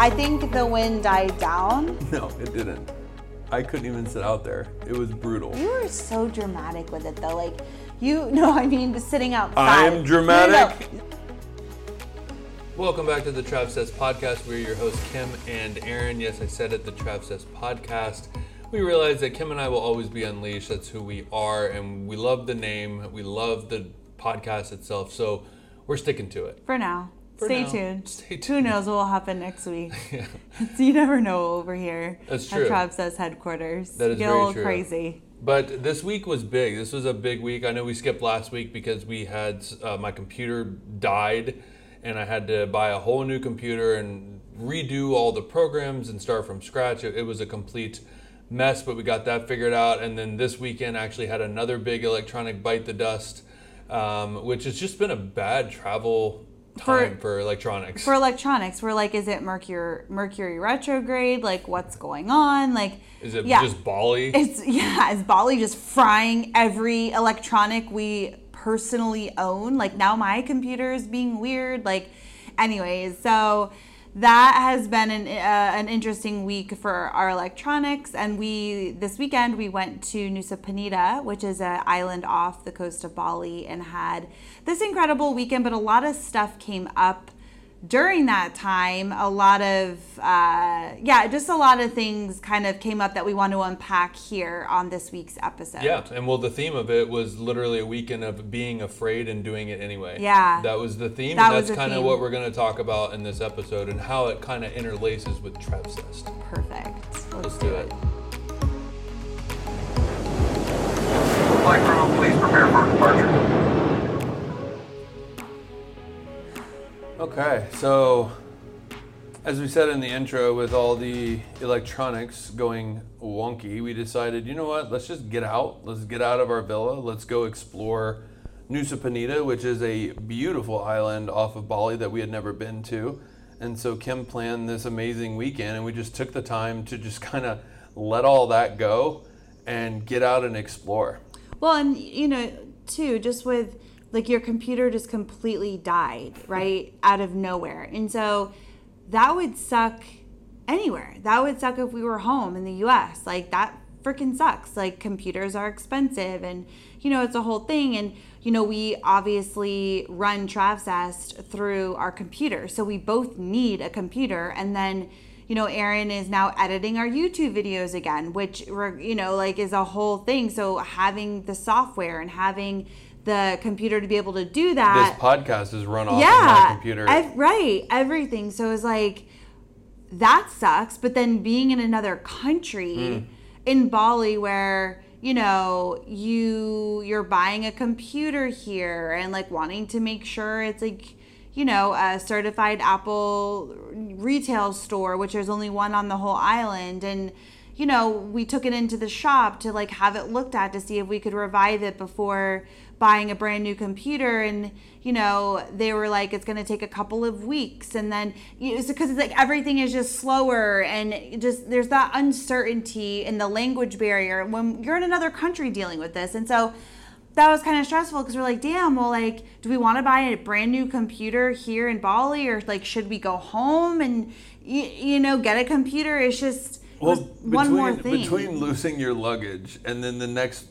I think the wind died down. No, it didn't. I couldn't even sit out there. It was brutal. You were so dramatic with it though. Like you no, I mean sitting outside. I'm dramatic. No, no, no. Welcome back to the Trav Says Podcast. We're your hosts, Kim and Aaron. Yes, I said it, the Trav Says Podcast. We realize that Kim and I will always be unleashed. That's who we are, and we love the name. We love the podcast itself, so we're sticking to it. For now. Stay tuned. Stay Who tuned. knows what will happen next week? Yeah. so you never know over here. That's At true. Trav says headquarters. That is Get very a little crazy. But this week was big. This was a big week. I know we skipped last week because we had uh, my computer died, and I had to buy a whole new computer and redo all the programs and start from scratch. It, it was a complete mess, but we got that figured out. And then this weekend, actually had another big electronic bite the dust, um, which has just been a bad travel time for, electronics. For electronics, we're like, is it Mercury Mercury retrograde? Like, what's going on? Like, Is it yeah. just Bali? It's yeah, is Bali just frying every electronic we personally own? Like now my computer is being weird. Like, anyways, so that has been an uh, an interesting week for our electronics, and we this weekend we went to Nusa Penida, which is an island off the coast of Bali, and had this incredible weekend. But a lot of stuff came up during that time a lot of uh, yeah just a lot of things kind of came up that we want to unpack here on this week's episode Yeah, and well, the theme of it was literally a weekend of being afraid and doing it anyway. Yeah. that was the theme, That and that's kind of what we're going to talk about in this episode and how it kind of interlaces with Trevcest. perfect let's, Let's do it. Flight crew, please prepare for departure. Okay, so as we said in the intro, with all the electronics going wonky, we decided, you know what, let's just get out. Let's get out of our villa. Let's go explore Nusa Penida, which is a beautiful island off of Bali that we had never been to. And so Kim planned this amazing weekend, and we just took the time to just kind of let all that go and get out and explore. well and you know too just with like your computer just completely died right? Out of nowhere. And so that would suck anywhere. That would suck if we were home in the us like that freaking sucks. Like computers are expensive and you know it's a whole thing. And you know we obviously run travsast through our computer. So we both need a computer. And then you know aaron is now editing our youtube videos again which you know like is a whole thing. So having the software and having the computer to be able to do that This podcast is run off of yeah my computer. ev- right everything so it's like that sucks but then being in another country Hmm. in bali where you know you you're buying a computer here and like wanting to make sure it's like you know a certified apple retail store which there's only one on the whole island and you know we took it into the shop to like have it looked at to see if we could revive it before buying a brand new computer and you know they were like it's going to take a couple of weeks. And then you know, because it's like everything is just slower and just there's that uncertainty in the language barrier when you're in another country dealing with this. And so that was kind of stressful because we're like damn well like do we want to buy a brand new computer here in bali or like should we go home? And you, you know get a computer it's just was one more thing. between losing your luggage and then the next,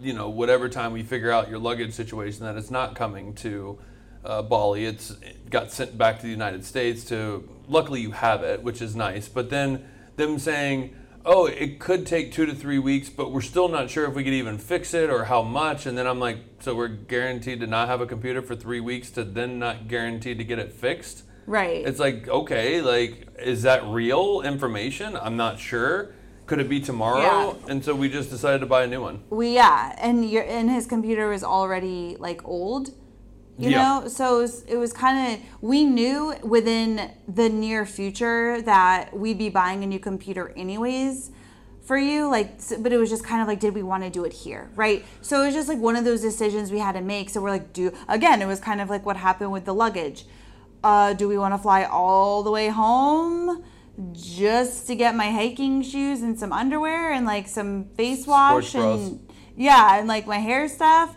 you know, whatever time we figure out your luggage situation that it's not coming to uh, Bali, it's it got sent back to the United States. To luckily you have it, which is nice. But then them saying, oh, it could take two to three weeks, but we're still not sure if we could even fix it or how much. And then I'm like, so we're guaranteed to not have a computer for three weeks to then not guaranteed to get it fixed. right It's like, okay, like, is that real information? I'm not sure. Could it be tomorrow? Yeah. And so we just decided to buy a new one. We yeah, and your and his computer was already like old, you Yeah. know. So it was, it was kind of we knew within the near future that we'd be buying a new computer anyways for you like but it was just kind of like did we want to do it here right so it was just like one of those decisions we had to make so we're like do again it was kind of like what happened with the luggage uh do we want to fly all the way home just to get my hiking shoes and some underwear and like some face wash and yeah and like my hair stuff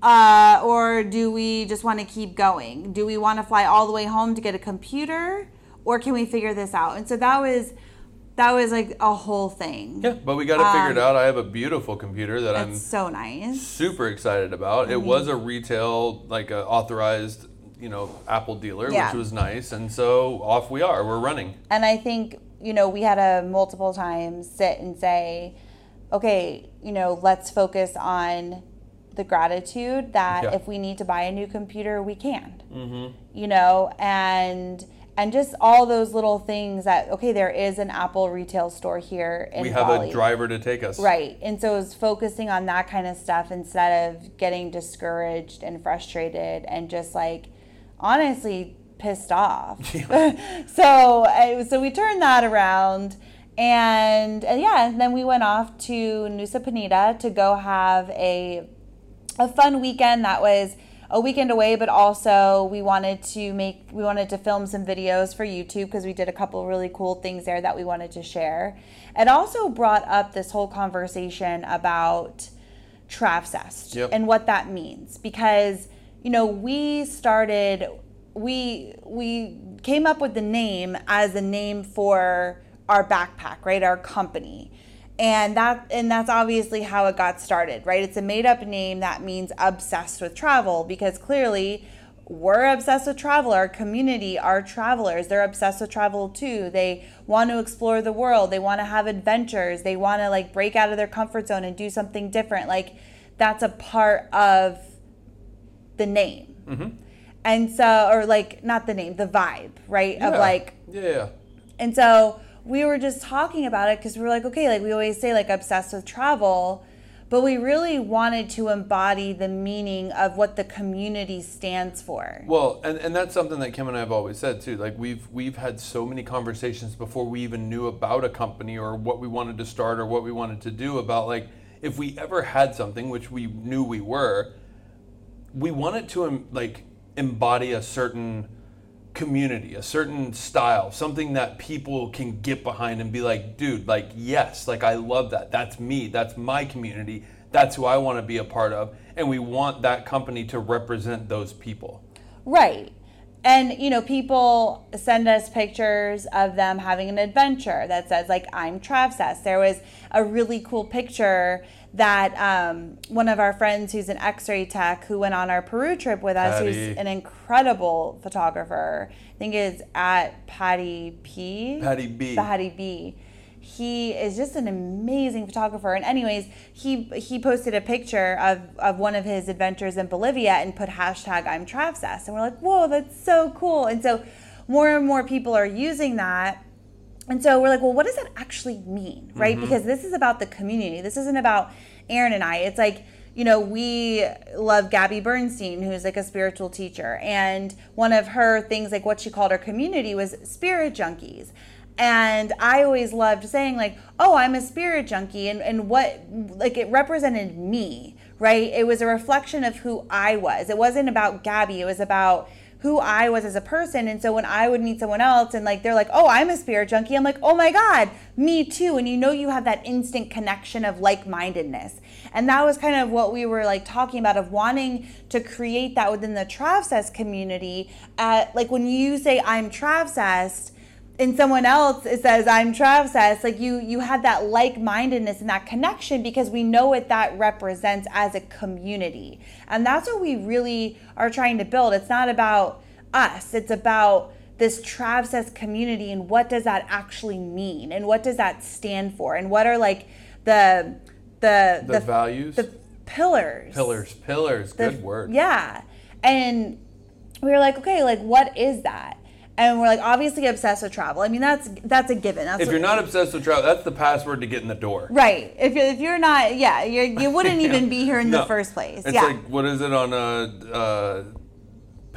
uh, or do we just want to keep going do we want to fly all the way home to get a computer or can we figure this out? And so that was that was like a whole thing. Yeah, but we got it figure it out. I have a beautiful computer that I'm so nice. super excited about. It was a retail, like a authorized, you know, Apple dealer, Yeah. which was nice. And so off we are. We're running. And I think, you know, we had to multiple times sit and say, okay, you know, let's focus on the gratitude that Yeah. if we need to buy a new computer, we can. Mm-hmm. You know, and and just all those little things that okay, there is an Apple retail store here in we have a driver to take us. Right. And so it's focusing on that kind of stuff instead of getting discouraged and frustrated and just like honestly pissed off. so I- so we turned that around and, and yeah, and then we went off to Nusa Penida to go have a a fun weekend that was a weekend away but also we wanted to make we wanted to film some videos for youtube because we did a couple really cool things there that we wanted to share it also brought up this whole conversation about travcest Yep. and what that means because you know we started we we came up with the name as a name for our backpack right? Our company. And that and that's obviously how it got started right? It's a made up name that means obsessed with travel because clearly we're obsessed with travel. Our community are travelers. They're obsessed with travel too. They want to explore the world. They want to have adventures. They want to like break out of their comfort zone and do something different. Like that's a part of the name mm-hmm. and so or like not the name the vibe right of like Yeah, yeah. and so we were just talking about it because we were like, okay, like we always say, like obsessed with travel, but we really wanted to embody the meaning of what the community stands for. Well, and, and that's something that Kim and I have always said too. Like we've we've had so many conversations before we even knew about a company or what we wanted to start or what we wanted to do about like if we ever had something, which we knew we were, we want it to like embody a certain community, a certain style, something that people can get behind and be like, dude, like yes, like I love that. That's me. That's my community. That's who I want to be a part of. And we want that company to represent those people. Right. And you know, people send us pictures of them having an adventure that says like I'm Travcess. There was a really cool picture that um, one of our friends who's an X-ray tech who went on our Peru trip with us, who's an incredible photographer. I think is at Patty P. Patty B. Patty B. He is just an amazing photographer. And anyways, he he posted a picture of, of one of his adventures in Bolivia and put hashtag I'm Travcess. And we're like, whoa, that's so cool. And so more and more people are using that. And so we're like, well, what does that actually mean? Right? Mm-hmm. Because this is about the community. This isn't about Aaron and I. It's like, you know, we love Gabby Bernstein, who's like a spiritual teacher. And one of her things, like what she called her community, was spirit junkies. And I always loved saying, like, oh, I'm a spirit junkie. And, and what, like, it represented me, right? It was a reflection of who I was. It wasn't about Gabby, it was about who I was as a person. And so when I would meet someone else and like they're like, "Oh, I'm a spirit junkie." I'm like, "Oh my god, me too." And you know you have that instant connection of like-mindedness. And that was kind of what we were like talking about of wanting to create that within the Travcess community. At like when you say I'm Travcess, and someone else it says I'm Travcess, like you you had that like-mindedness and that connection because we know what that represents as a community. And that's what we really are trying to build. It's not about us. It's about this Travcess community and what does that actually mean and what does that stand for and what are like the the The values? the pillars Pillars, pillars, the- good word. Yeah. And we were like, okay, like what is that? And we're like obviously obsessed with travel. I mean, that's that's a given. That's If you're not obsessed with travel, that's the password to get in the door. right, if you're, if you're not, yeah, you're, you wouldn't even be here in the first place. It's yeah, like what is it on a. uh,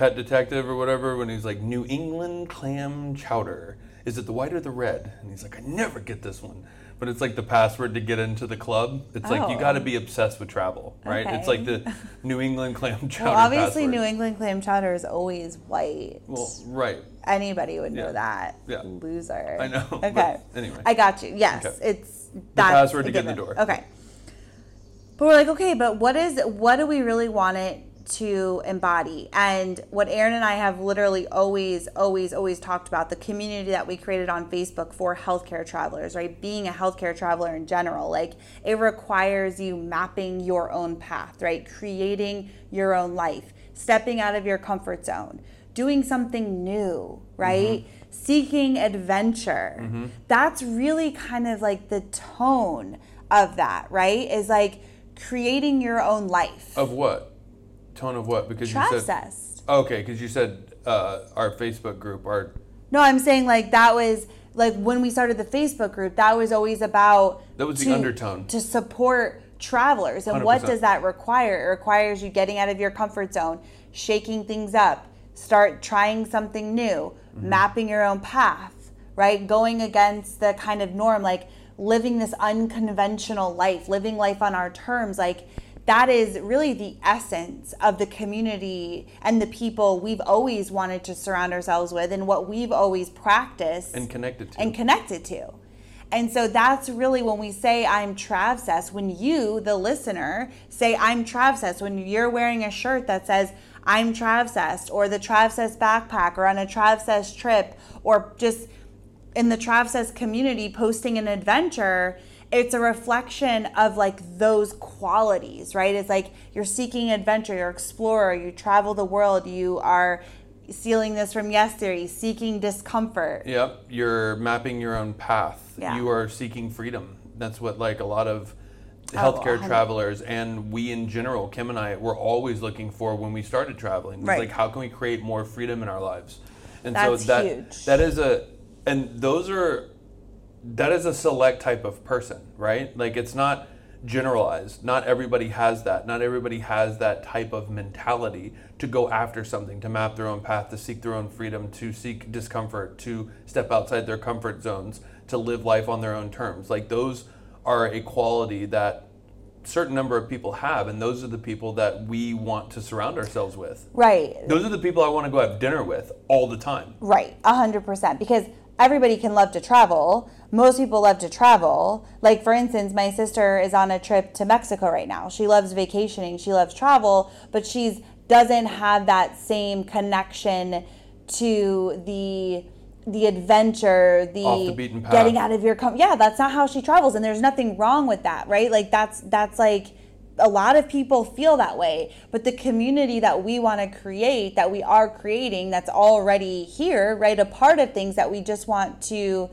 Pet Detective or whatever when he's like New England clam chowder. Is it the white or the red? And he's like, I never get this one. But it's like the password to get into the club. It's like you Oh. got to be obsessed with travel, right? It's like the New England clam chowder. well, obviously, password. New England clam chowder is always white. Well, right. Anybody would Yeah. know that. Yeah. Loser. I know, Okay. anyway. I got you. Yes, Okay. it's that's password to get in the door. Okay. But we're like, okay, but what is what do we really want it to embody. And what Aaron and I have literally always, always, always talked about the community that we created on Facebook for healthcare travelers, right? Being a healthcare traveler in general, like it requires you mapping your own path, right? Creating your own life, stepping out of your comfort zone, doing something new, right? Mm-hmm. Seeking adventure. Mm-hmm. That's really kind of like the tone of that, right? Is like creating your own life. Of what? Tone of what? Because you said Travcest. okay, because you said uh, our Facebook group, our No, I'm saying like that was like when we started the Facebook group, that was always about That was the undertone. to support travelers. And what 100%. does that require? It requires you getting out of your comfort zone, shaking things up, start trying something new, Mm-hmm. mapping your own path, right? Going against the kind of norm, like living this unconventional life, living life on our terms, like that is really the essence of the community and the people we've always wanted to surround ourselves with and what we've always practiced and connected to. and connected to. And so that's really when we say I'm Travcess, when you, the listener, say I'm Travcess, when you're wearing a shirt that says I'm Travcess or the Travcess backpack or on a Travcess trip or just in the Travcess community posting an adventure, it's a reflection of like those qualities, right? It's like you're seeking adventure, you're explorer, you travel the world, you are stealing this from yesterday, seeking discomfort. Yep, you're mapping your own path. Yeah. You are seeking freedom. That's what like a lot of oh, healthcare 100. travelers and we in general, Kim and I, were always looking for when we started traveling. Right. like how can we create more freedom in our lives? And That's so that huge. that is a and those are that is a select type of person, right? Like it's not generalized. Not everybody has that. Not everybody has that type of mentality to go after something, to map their own path, to seek their own freedom, to seek discomfort, to step outside their comfort zones, to live life on their own terms. Like those are a quality that certain number of people have and those are the people that we want to surround ourselves with. Right. Those are the people I want to go have dinner with all the time. Right, a hundred percent. Because everybody can love to travel. Most people love to travel. Like for instance, my sister is on a trip to Mexico right now. She loves vacationing. She loves travel, but she's doesn't have that same connection to the the adventure, the, Off the getting out of your com- yeah. That's not how she travels, and there's nothing wrong with that, right? Like that's that's like a lot of people feel that way but the community that we want to create that we are creating that's already here right a part of things that we just want to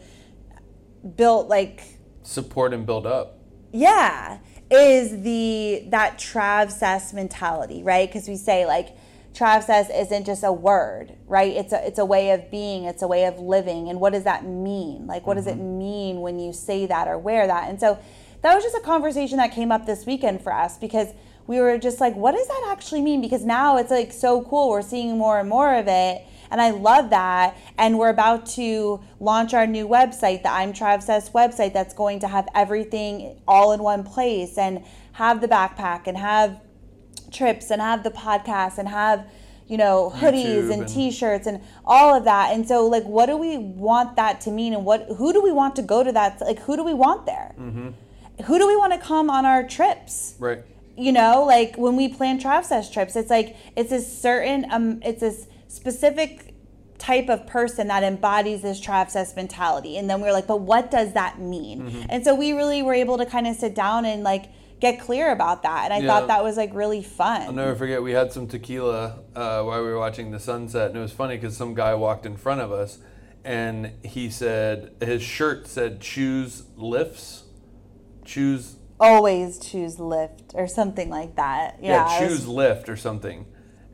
build like Support and build up. yeah is the that travcess mentality right? Because we say like travcess isn't just a word right? It's a it's a way of being it's a way of living. And what does that mean? Like what does it mm-hmm. mean when you say that or wear that? And so that was just a conversation that came up this weekend for us because we were just like what does that actually mean? Because now it's like so cool. We're seeing more and more of it and I love that. And we're about to launch our new website, the I'm Travcess website, that's going to have everything all in one place and have the backpack and have trips and have the podcast and have you know hoodies YouTube and and- t-shirts and all of that. And so like what do we want that to mean? And what who do we want to go to that like who do we want there? Who do we want to come on our trips? Right. you know like when we plan Travcess trips it's like it's a certain um it's this specific type of person that embodies this Travcess mentality and then we were like but what does that mean Mm-hmm. and so we really were able to kind of sit down and like get clear about that and i Yeah. thought that was like really fun I'll never forget we had some tequila uh, while we were watching the sunset, and it was funny because some guy walked in front of us, and he said his shirt said "choose lifts," choose always choose lift or something like that yeah, yeah, I was- choose lift or something.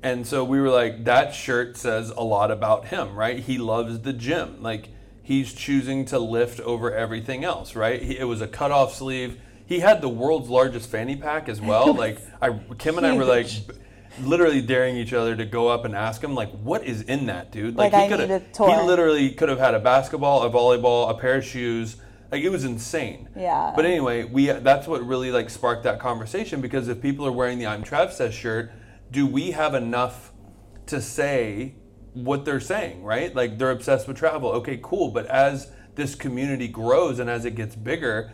And so we were like, that shirt says a lot about him, right? He loves the gym. Like he's choosing to lift over everything else, right? He, it was a cutoff sleeve. He had the world's largest fanny pack as well. like I, Kim and I were like, literally daring each other to go up and ask him, like, what is in that, dude? Like, coulda- need a tour. He literally could have had a basketball, a volleyball, a pair of shoes. Like it was insane. Yeah. But anyway, we that's what really like sparked that conversation because if people are wearing the I'm Trav Says shirt, do we have enough to say what they're saying, right? Like they're obsessed with travel. Okay, cool. But as this community grows and as it gets bigger,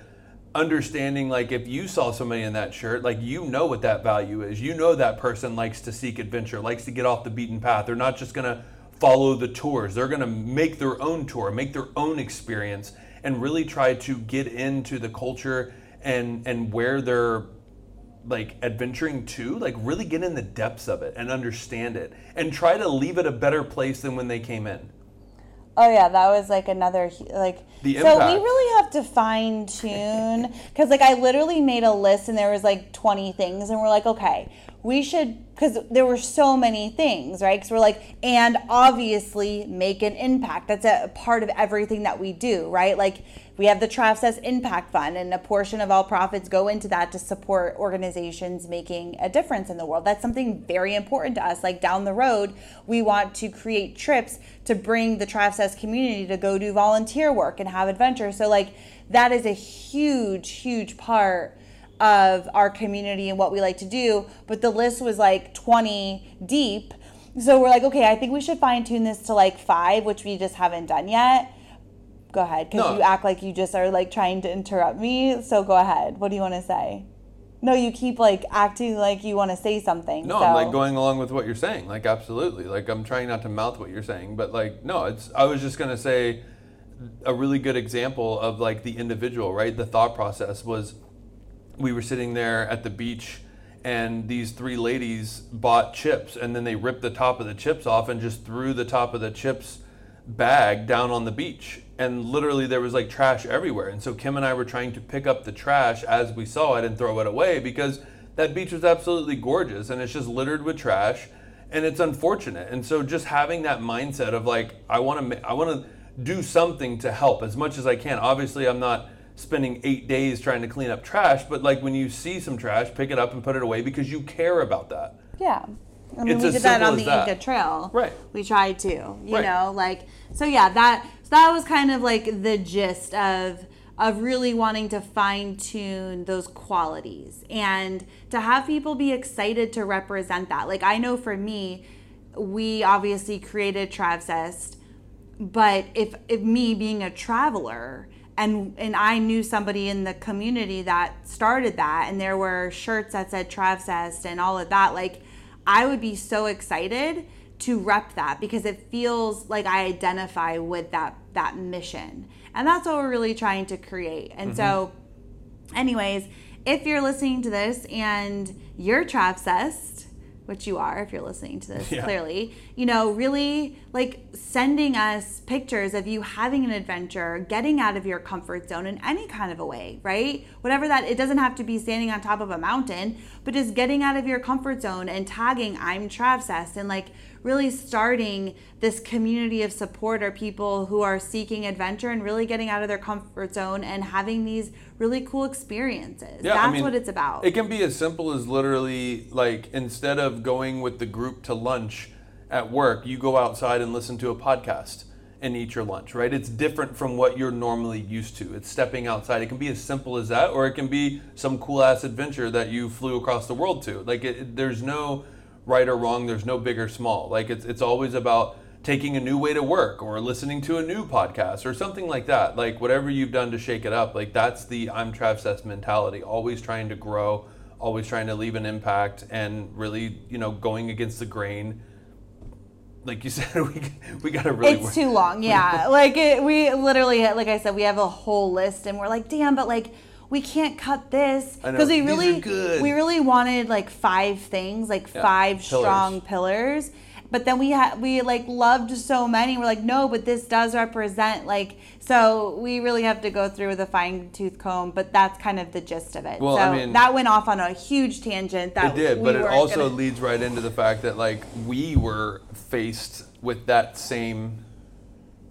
understanding like if you saw somebody in that shirt like you know what that value is you know that person likes to seek adventure likes to get off the beaten path they're not just going to follow the tours they're going to make their own tour make their own experience and really try to get into the culture and and where they're like adventuring to like really get in the depths of it and understand it and try to leave it a better place than when they came in. Oh yeah, that was like another like. The so we really have to fine tune because like I literally made a list and there was like twenty things and we're like okay we should because there were so many things right? Because we're like and obviously make an impact. That's a part of everything that we do right? Like we have the Travsess Impact Fund, and a portion of all profits go into that to support organizations making a difference in the world. That's something very important to us. Like down the road, we want to create trips to bring the Travsess community to go do volunteer work and have adventure. So, like, that is a huge, huge part of our community and what we like to do. But the list was like 20 deep. So we're like, okay, I think we should fine tune this to like five, which we just haven't done yet go ahead because No. you act like you just are like trying to interrupt me so go ahead what do you want to say no you keep like acting like you want to say something No, so. I'm like going along with what you're saying. Like absolutely. Like I'm trying not to mouth what you're saying, but like no, it's I was just going to say a really good example of like the individual, right? The thought process was we were sitting there at the beach and these three ladies bought chips and then they ripped the top of the chips off and just threw the top of the chips bag down on the beach and literally there was like trash everywhere and so kim and i were trying to pick up the trash as we saw it and throw it away because that beach was absolutely gorgeous and it's just littered with trash and it's unfortunate and so just having that mindset of like i want to i want to do something to help as much as i can obviously i'm not spending eight days trying to clean up trash but like when you see some trash pick it up and put it away because you care about that yeah I mean, It's we did that on the that. Inca Trail. Right. We tried to, you Right. know, like so. Yeah, that so that was kind of like the gist of of really wanting to fine tune those qualities and to have people be excited to represent that. Like I know for me, we obviously created Travsest, but if if me being a traveler and and I knew somebody in the community that started that and there were shirts that said Travsest and all of that like I would be so excited to rep that because it feels like I identify with that that mission. And that's what we're really trying to create. And so anyways, if you're listening to this and you're Travsest, which you are if you're listening to this Yeah. clearly, you know, really like sending us pictures of you having an adventure, getting out of your comfort zone in any kind of a way, right? Whatever that, it doesn't have to be standing on top of a mountain, but just getting out of your comfort zone and tagging I'm Travsest and like really starting this community of support or people who are seeking adventure and really getting out of their comfort zone and having these really cool experiences. Yeah, That's I mean, what it's about. It can be as simple as literally like instead of going with the group to lunch at work, you go outside and listen to a podcast and eat your lunch, right? It's different from what you're normally used to. It's stepping outside. It can be as simple as that, or it can be some cool ass adventure that you flew across the world to. Like, it, there's no right or wrong. There's no big or small. Like, it's it's always about taking a new way to work or listening to a new podcast or something like that. Like whatever you've done to shake it up, like that's the I'm Travsess mentality. Always trying to grow, always trying to leave an impact, and really, you know, going against the grain. Like you said, we we got to really. it's work- too long yeah like it, we literally like i said we have a whole list and we're like damn but like we can't cut this because we really good. we really wanted like five things like Yeah, five pillars. strong pillars but then we had we like loved so many we're like no but this does represent like so we really have to go through with a fine tooth comb but that's kind of the gist of it Well, so I mean- that went off on a huge tangent that It did, we but it also gonna- leads right into the fact that like we were faced with that same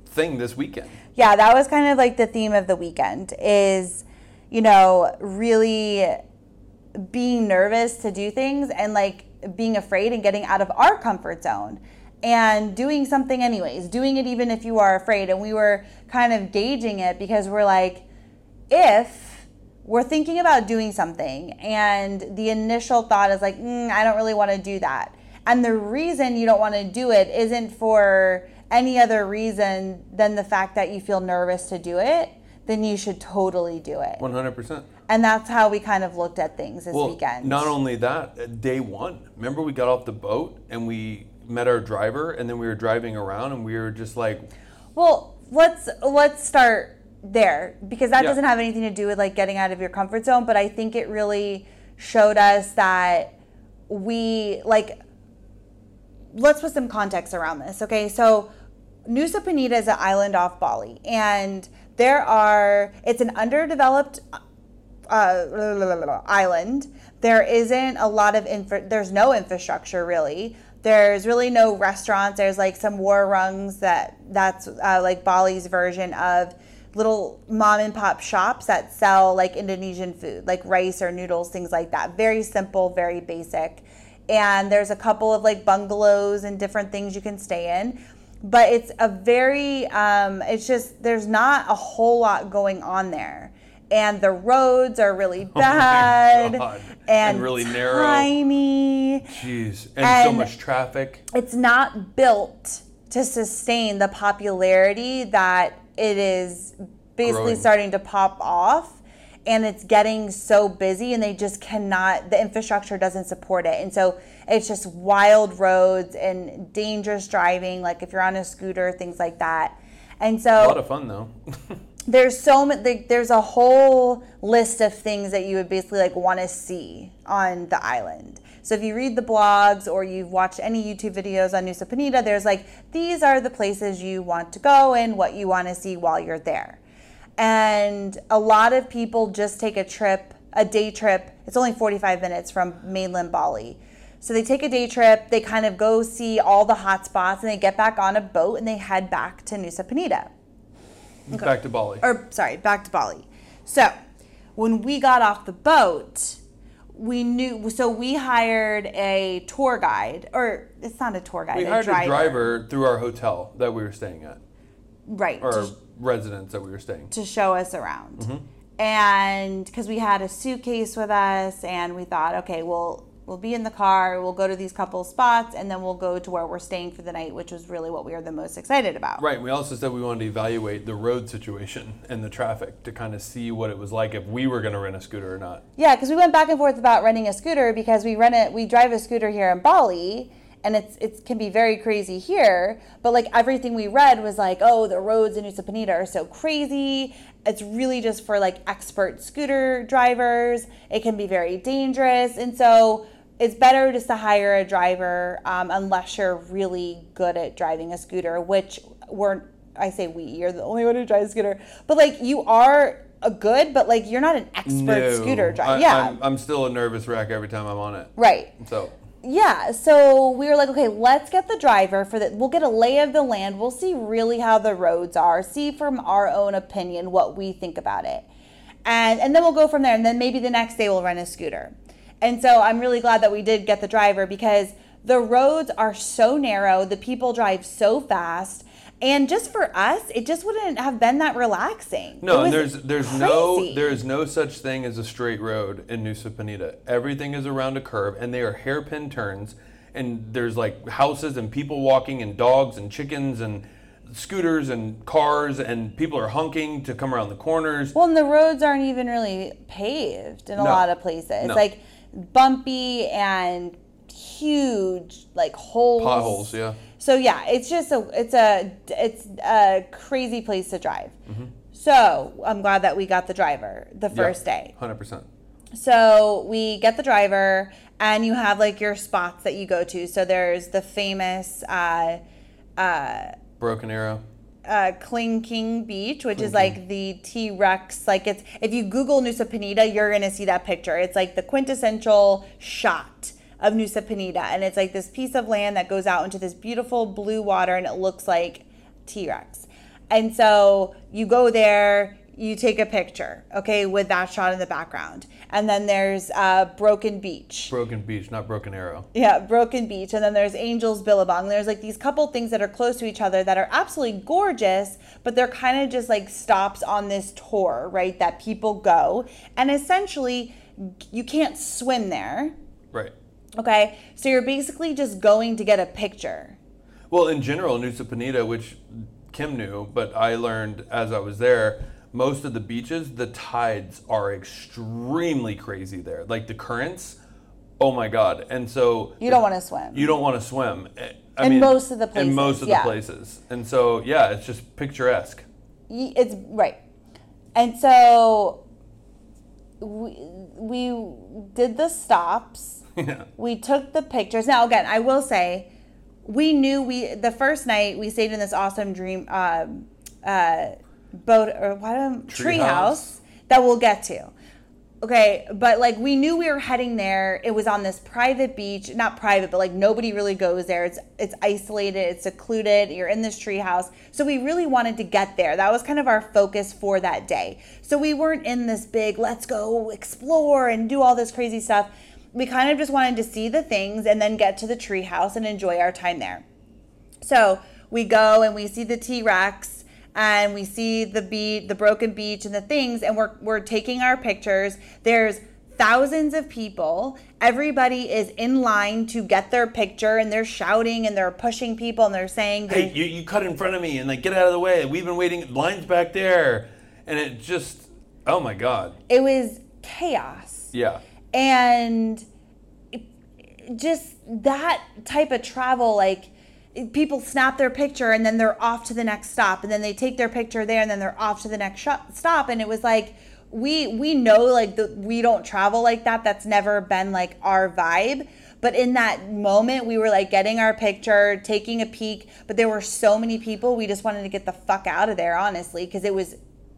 thing this weekend. yeah that was kind of like the theme of the weekend is you know really being nervous to do things and like being afraid and getting out of our comfort zone and doing something anyways doing it even if you are afraid. And we were kind of gauging it because we're like if we're thinking about doing something and the initial thought is like mm, i don't really want to do that. And the reason you don't want to do it isn't for any other reason than the fact that you feel nervous to do it then you should totally do it. 100%. And that's how we kind of looked at things this Well, weekend. not only that, uh, day one, remember we got off the boat and we met our driver and then we were driving around and we were just like, Well, let's let's start there because that Yeah. doesn't have anything to do with like getting out of your comfort zone, but I think it really showed us that we like let's put some context around this. Okay, so Nusa Penida is an island off Bali, and there are it's an underdeveloped uh, island. There isn't a lot of infra. There's no infrastructure really. There's really no restaurants. There's like some warungs that that's uh, like Bali's version of little mom and pop shops that sell like Indonesian food, like rice or noodles, things like that. Very simple, very basic. And there's a couple of like bungalows and different things you can stay in. But it's a very, um, it's just, there's not a whole lot going on there. And the roads are really bad Oh and, And really narrow. tiny geez, and, so much traffic. it's not built to sustain the popularity that it is basically Growing. starting to pop off and it's getting so busy and they just cannot the infrastructure doesn't support it and so it's just wild roads and dangerous driving like if you're on a scooter things like that. And so A lot of fun though. there's so many there's a whole list of things that you would basically like want to see on the island. So if you read the blogs or you've watched any youtube videos on nusa penida there's like these are the places you want to go and what you want to see while you're there. And a lot of people just take a trip a day trip. It's only 45 minutes from mainland bali so they take a day trip they kind of go see all the hot spots and they get back on a boat and they head back to nusa penida Back to Bali. or sorry, back to Bali. So when we got off the boat, we knew. So we hired a tour guide, or it's not a tour guide. we a hired driver. a driver through our hotel that we were staying at, right? or to, residence that we were staying. to show us around, Mm-hmm. and because we had a suitcase with us, and we thought, okay, well. We'll be in the car. We'll go to these couple spots, and then we'll go to where we're staying for the night, which was really what we were the most excited about. Right. We also said we wanted to evaluate the road situation and the traffic to kind of see what it was like if we were going to rent a scooter or not. Yeah, because we went back and forth about renting a scooter because we rent it. We drive a scooter here in Bali, and it's it can be very crazy here. But like everything we read was like, oh, the roads in Nusa Penida are so crazy. It's really just for like expert scooter drivers. It can be very dangerous, and so it's better just to hire a driver um, unless you're really good at driving a scooter, which we're. I say we. You're the only one who drives a scooter, but like you are a good, but like you're not an expert No. scooter driver. I, yeah, I'm, I'm still a nervous wreck every time I'm on it. right. So, Yeah, so we were like, okay, let's get the driver for the. We'll get a lay of the land. We'll see really how the roads are. See from our own opinion what we think about it, and and then we'll go from there. And then maybe the next day we'll rent a scooter. And so I'm really glad that we did get the driver because the roads are so narrow. The people drive so fast. And just for us, it just wouldn't have been that relaxing. no, and there's there's no there is no such thing as a straight road in Nusa Penida. Everything is around a curve, and they are hairpin turns. And there's like houses and people walking, and dogs and chickens and scooters and cars, and people are honking to come around the corners. Well, and the roads aren't even really paved in a No. lot of places. No. Like bumpy and huge, like holes. Potholes, yeah. So yeah, it's just a it's a it's a crazy place to drive. Mm-hmm. So I'm glad that we got the driver the first day. Hundred percent. So we get the driver, and you have like your spots that you go to. So there's the famous. Uh, uh, Broken Arrow. Uh, Kelingking Beach, which is like the T Rex. Like it's if you Google Nusa Penida, you're gonna see that picture. It's like the quintessential shot of Nusa Penida, and it's like this piece of land that goes out into this beautiful blue water, and it looks like T Rex. And so you go there, you take a picture, okay, with that shot in the background, and then there's uh, Broken Beach. Broken Beach, not Broken Arrow. Yeah, Broken Beach, and then there's Angels Billabong. There's like these couple things that are close to each other that are absolutely gorgeous, but they're kind of just like stops on this tour, right? That people go, and essentially, you can't swim there. Right. Okay, so you're basically just going to get a picture. Well, in general, Nusa Penida, which Kim knew, but I learned as I was there, most of the beaches, the tides are extremely crazy there. Like the currents, oh my god! And so You don't want to swim. you don't want to swim. Eh, I In mean, most of the places. In most of yeah. the places, and so yeah, it's just picturesque. It's right and so we, we did the stops yeah. we took the pictures now again i will say we knew we the first night we stayed in this awesome dream um, uh, boat or what um, tree Treehouse. house. that we'll get to. Okay but like we knew we were heading there. It was on this private beach not private but like nobody really goes there. It's it's isolated it's secluded you're in this tree house so we really wanted to get there. That was kind of our focus for that day. So we weren't in this big let's go explore and do all this crazy stuff. We kind of just wanted to see the things and then get to the tree house and enjoy our time there. So we go and we see the T Rex and we see the beach, the broken beach, and the things, and we're we're taking our pictures. There's thousands of people. Everybody is in line to get their picture, and they're shouting and they're pushing people and they're saying, Hey, you, you cut in front of me and like get out of the way. We've been waiting. Lines back there, and it just oh my god. it was chaos. Yeah. and it- just that type of travel like people snap their picture and then they're off to the next stop and then they take their picture there and then they're off to the next sho- stop. And it was like we we know like the, we don't travel like that. That's never been like our vibe. But in that moment we were like getting our picture taking a peek but there were so many people. We just wanted to get the fuck out of there honestly because it was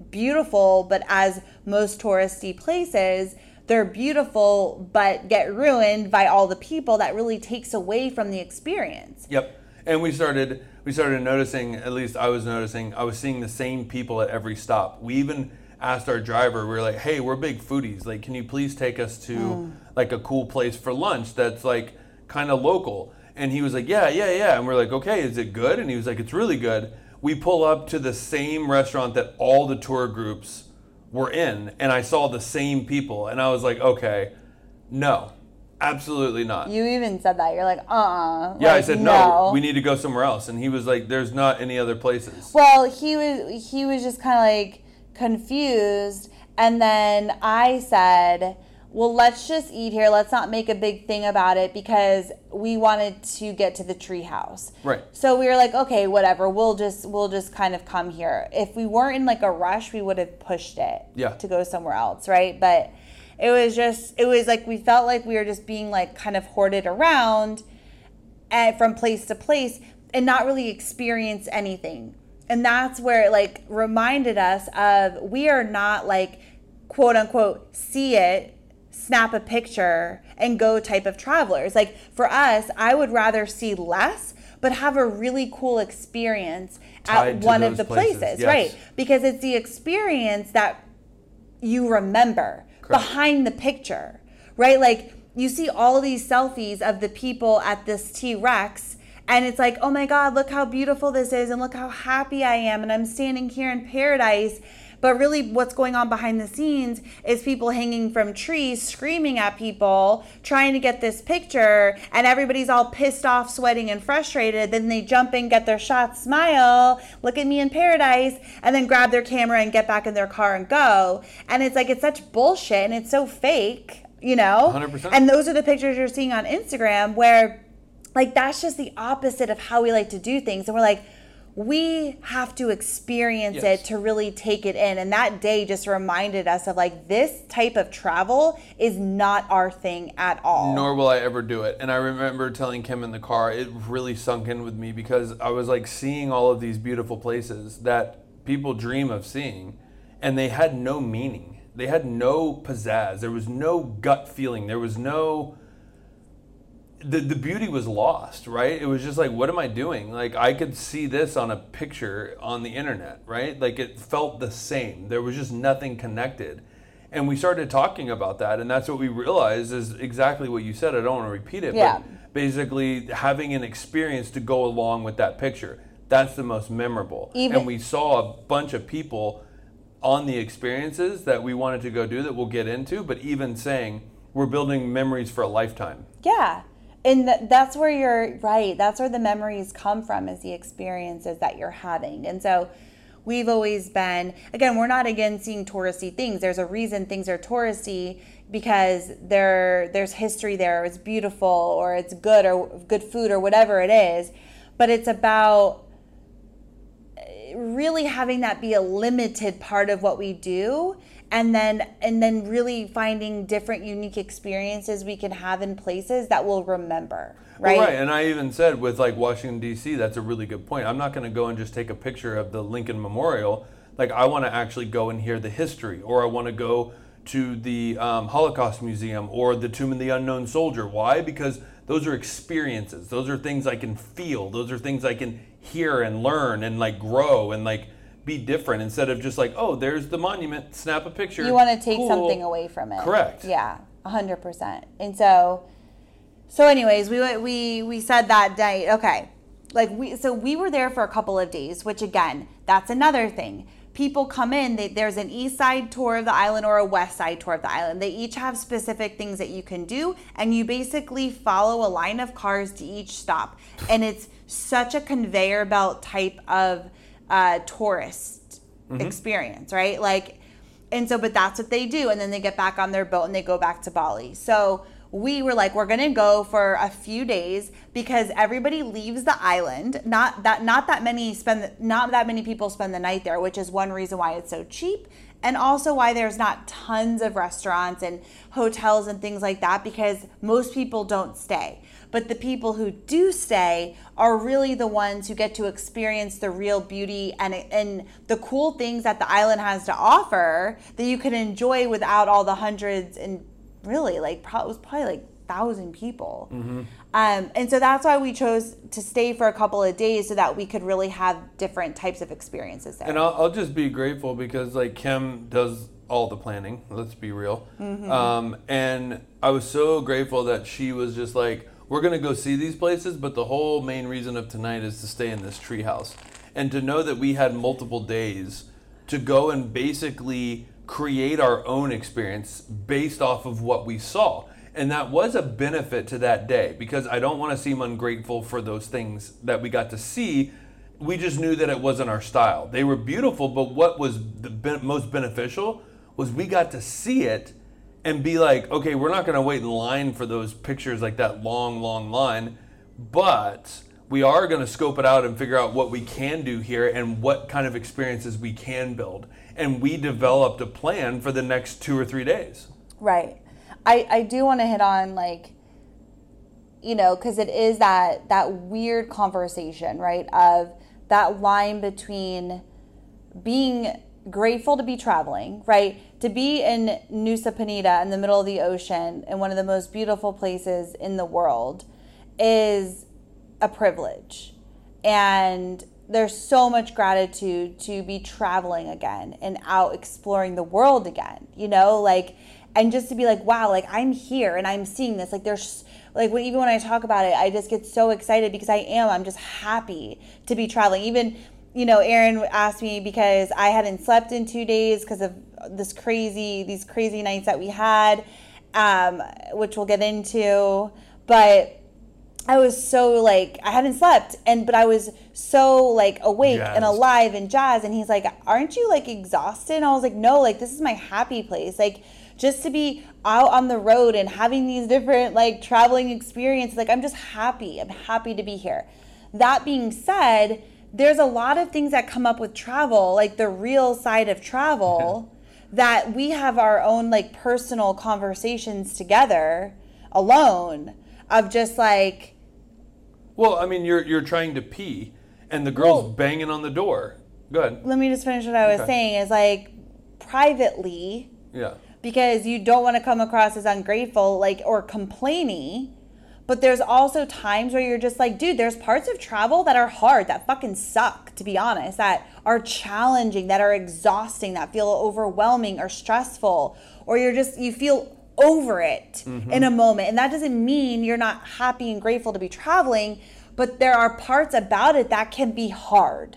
beautiful, but as most touristy places, they're beautiful but get ruined by all the people that really takes away from the experience. Yep. And we started we started noticing, at least I was noticing, I was seeing the same people at every stop. We even asked our driver, we were like, "Hey, we're big foodies. Like, can you please take us to hmm. like a cool place for lunch that's like kind of local?" And he was like, "Yeah, yeah, yeah." And we're like, "Okay, is it good?" And he was like, "It's really good." We pull up to the same restaurant that all the tour groups were in, and I saw the same people, and I was like, "Okay, no, absolutely not." You even said that. You're like, uh uh Yeah, I said no. We need to go somewhere else, and he was like, "There's not any other places." Well, he was he was just kind of like confused, and then I said, "Well, let's just eat here. Let's not make a big thing about it because we wanted to get to the treehouse." Right. So we were like, "Okay, whatever. We'll just we'll just kind of come here. If we weren't in like a rush, we would have pushed it Yeah. to go somewhere else, right? But it was just it was like we felt like we were just being like kind of hoarded around and from place to place and not really experience anything. And that's where it like reminded us of we are not like quote unquote see it, snap a picture and go type of travelers. Like for us, I would rather see less but have a really cool experience Tied at one of the places, places, yes. right? Because it's the experience that you remember Behind the picture, right? Like you see all these selfies of the people at this T Rex, and it's like, oh my God, look how beautiful this is, and look how happy I am, and I'm standing here in paradise. But really, what's going on behind the scenes is people hanging from trees, screaming at people, trying to get this picture, and everybody's all pissed off, sweating, and frustrated. Then they jump in, get their shot, smile, look at me in paradise, and then grab their camera and get back in their car and go. And it's like, it's such bullshit and it's so fake, you know? 100%. And those are the pictures you're seeing on Instagram where, like, that's just the opposite of how we like to do things. And we're like, we have to experience Yes. it to really take it in. And that day just reminded us of like this type of travel is not our thing at all. Nor will I ever do it. And I remember telling Kim in the car, it really sunk in with me because I was like seeing all of these beautiful places that people dream of seeing, and they had no meaning. They had no pizzazz. There was no gut feeling. There was no. The, the beauty was lost, right? It was just like, what am I doing? Like, I could see this on a picture on the internet, right? Like, it felt the same. There was just nothing connected. And we started talking about that, and that's what we realized is exactly what you said. I don't want to repeat it, Yeah. but basically having an experience to go along with that picture. That's the most memorable. Even- and we saw a bunch of people on the experiences that we wanted to go do that we'll get into, but even saying we're building memories for a lifetime. Yeah. And th- that's where you're right. That's where the memories come from is the experiences that you're having. And so we've always been again we're not against seeing touristy things there's a reason things are touristy because there there's history there it's beautiful or it's good or good food or whatever it is but it's about eh, really having that be a limited part of what we do and then and then really finding different unique experiences we can have in places that we'll remember right Well, right, and I even said with like Washington D.C., that's a really good point. I'm not going to go and just take a picture of the Lincoln Memorial. Like I want to actually go and hear the history, or I want to go to the um, Holocaust Museum or the Tomb of the Unknown Soldier. Why? Because those are experiences. Those are things I can feel. Those are things I can hear and learn and like grow and like be different instead of just like, oh, there's the monument. Snap a picture. you want to take Cool. something away from it Correct. yeah 100% and so so anyways we we we said that night okay like we so we were there for a couple of days which again that's another thing people come in they, there's an east side tour of the island or a west side tour of the island they each have specific things that you can do and you basically follow a line of cars to each stop and it's such a conveyor belt type of uh, tourist experience right like and so, but that's what they do. And then they get back on their boat and they go back to Bali. So we were like, we're gonna go for a few days because everybody leaves the island. Not that not that many spend not that many people spend the night there, which is one reason why it's so cheap. And also why there's not tons of restaurants and hotels and things like that because most people don't stay. But the people who do stay are really the ones who get to experience the real beauty and and the cool things that the island has to offer that you can enjoy without all the hundreds and really like pro- it was probably like thousand people. Um, and so that's why we chose to stay for a couple of days so that we could really have different types of experiences there. And I'll, I'll just be grateful because like Kim does all the planning. Let's be real. Um, and I was so grateful that she was just like, we're gonna go see these places, but the whole main reason of tonight is to stay in this treehouse, and to know that we had multiple days to go and basically create our own experience based off of what we saw. And that was a benefit to that day because I don't want to seem ungrateful for those things that we got to see. We just knew that it wasn't our style. They were beautiful, but what was the most beneficial was we got to see it and be like, okay, we're not going to wait in line for those pictures like that long, long line, but we are going to scope it out and figure out what we can do here and what kind of experiences we can build. And we developed a plan for the next two or three days. Right. I, I do want to hit on like you know because it is that that weird conversation right of that line between being grateful to be traveling right to be in Nusa Penida in the middle of the ocean in one of the most beautiful places in the world is a privilege. And there's so much gratitude to be traveling again and out exploring the world again you know like and just to be like wow like i'm here and i'm seeing this. Like there's like even when i talk about it i just get so excited because i am. I'm just happy to be traveling. Even you know aaron asked me because i hadn't slept in two days because of this crazy these crazy nights that we had um, which we'll get into. But I was so like I hadn't slept. And but I was so like awake and alive and jazz and he's like aren't you like exhausted? And I was like no like this is my happy place. Like just to be out on the road and having these different like traveling experiences like I'm just happy. I'm happy to be here. That being said there's a lot of things that come up with travel like the real side of travel that we have our own like personal conversations together alone of just like Well, I mean, you're, you're trying to pee and the girl's Well- banging on the door. Go ahead. let me just finish what I was Okay. saying is like privately Yeah. because you don't want to come across as ungrateful like or complainy but there's also times where you're just like dude there's parts of travel that are hard that fucking suck to be honest that are challenging that are exhausting that feel overwhelming or stressful or you're just you feel over it mm-hmm. in a moment. And that doesn't mean you're not happy and grateful to be traveling but there are parts about it that can be hard.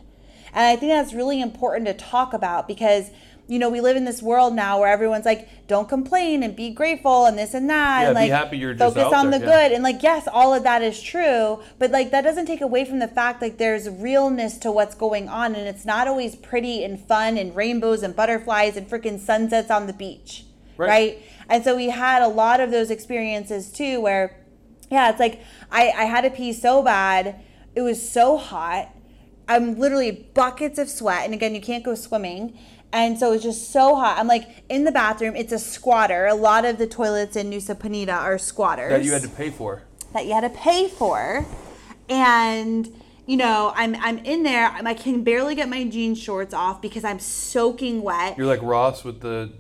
And I think that's really important to talk about because you know, we live in this world now where everyone's like, don't complain and be grateful and this and that. Yeah, and be like happy you're just focus out on there, the yeah. good. And like, yes, all of that is true, but like that doesn't take away from the fact like there's realness to what's going on and it's not always pretty and fun and rainbows and butterflies and freaking sunsets on the beach. Right. right? And so we had a lot of those experiences too where yeah, it's like I, I had to pee so bad. It was so hot. I'm literally buckets of sweat. And again, you can't go swimming. And so it's just so hot. I'm like in the bathroom. It's a squatter. A lot of the toilets in Nusa Penida are squatters That you had to pay for. that you had to pay for. And you know, I'm I'm in there. I can barely get my jean shorts off because I'm soaking wet. You're like Ross with the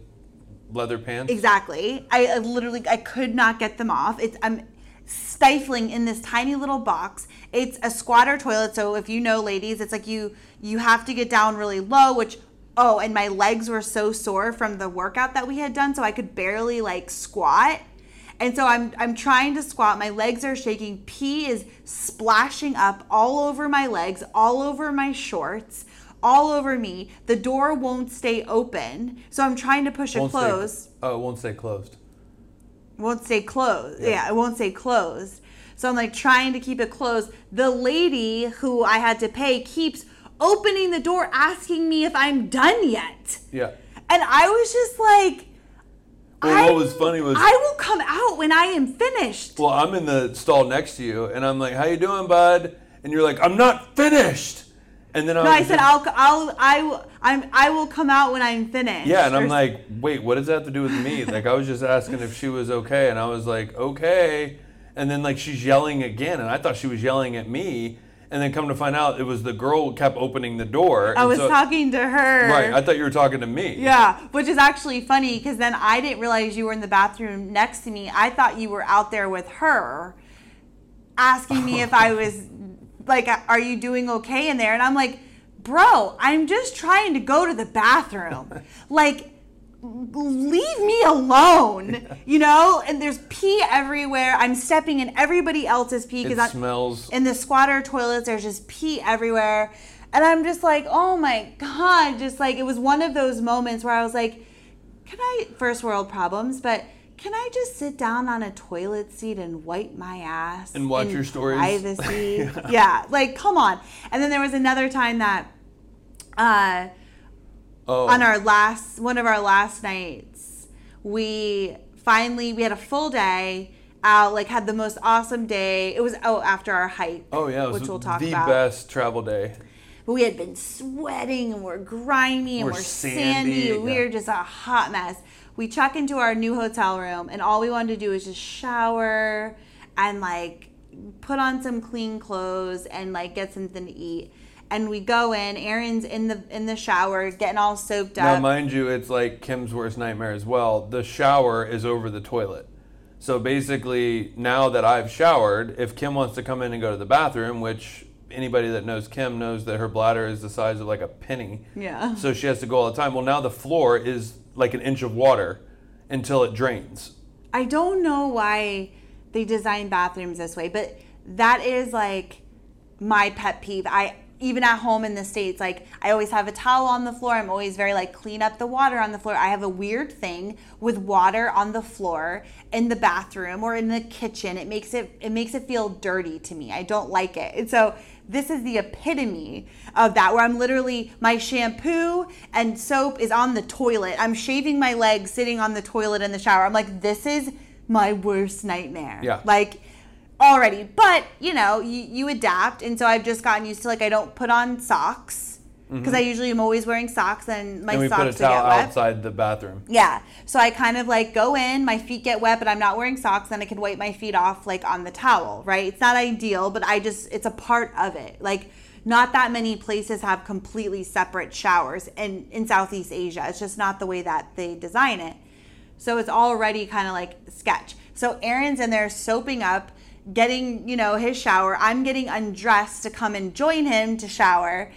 leather pants. Exactly. I, I literally I could not get them off. It's I'm stifling in this tiny little box. It's a squatter toilet, so if you know ladies, it's like you you have to get down really low, which oh, and my legs were so sore from the workout that we had done, so I could barely like squat. And so I'm I'm trying to squat. My legs are shaking. Pee is splashing up all over my legs, all over my shorts, all over me. The door won't stay open. So I'm trying to push it Won't stay- closed. oh, it won't stay closed. Won't stay closed. Yeah. it won't stay closed. So I'm like trying to keep it closed. The lady who I had to pay keeps opening the door asking me if I'm done yet. Yeah. And I was just like Well, I, what was funny was I will come out when I am finished. well, I'm in the stall next to you, and I'm like, "How you doing, bud?" And you're like, "I'm not finished." And then I No, I said I'll I'll I will I'm I will come out when I'm finished. Yeah, and I'm like, wait, what does that have to do with me? Like, I was just asking if she was okay, and I was like, okay. And then like she's yelling again, and I thought she was yelling at me, and then come to find out it was the girl who kept opening the door. I was so- talking to her. Right, I thought you were talking to me. Yeah, which is actually funny because then I didn't realize you were in the bathroom next to me. I thought you were out there with her, asking me if I was like, "Are you doing okay in there?" And I'm like, "Bro, I'm just trying to go to the bathroom. like, leave me alone, you know?" And there's pee everywhere. I'm stepping in everybody else's pee It because smells. in the squatter toilets there's just pee everywhere and i'm just like oh my god just like it was one of those moments where i was like can i first world problems but can i just sit down on a toilet seat and wipe my ass And watch your stories? privacy yeah. like come on and then there was another time that uh oh, on our last one of our last nights we finally we had a full day out like had the most awesome day. It was oh after our hike oh yeah, it was which we'll talk the about. best travel day. but we had been sweating and we're grimy and We're we're, sandy, sandy, and we yeah. were just a hot mess. We check into our new hotel room and all we wanted to do was just shower and like put on some clean clothes and like get something to eat and we go in aaron's in the in the shower getting all soaked Now, up mind you, it's like Kim's worst nightmare as well. The shower is over the toilet. So basically, now that I've showered, if Kim wants to come in and go to the bathroom, which anybody that knows Kim knows that her bladder is the size of like a penny. Yeah. So she has to go all the time. Well, now the floor is like an inch of water until it drains. I don't know why they design bathrooms this way, but that is like my pet peeve. I even at home in the states, like I always have a towel on the floor. I'm always very like clean up the water on the floor. I have a weird thing with water on the floor in the bathroom or in the kitchen. It makes it it makes it feel dirty to me. I don't like it. And so this is the epitome of that where I'm literally my shampoo and soap is on the toilet. I'm shaving my legs sitting on the toilet in the shower. I'm like this is my worst nightmare. Yeah. Like already. But you know, you, you adapt, and so I've just gotten used to like I don't put on socks because mm-hmm. I usually am always wearing socks, and my and we socks put a towel get wet. outside the bathroom. Yeah. So I kind of like go in, my feet get wet, but I'm not wearing socks, then I can wipe my feet off like on the towel, right? It's not ideal, but I just, it's a part of it. Like, not that many places have completely separate showers in, in Southeast Asia. It's just not the way that they design it. So it's already kind of like sketch. So Aaron's in there soaping up, getting, you know, his shower. I'm getting undressed to come and join him to shower,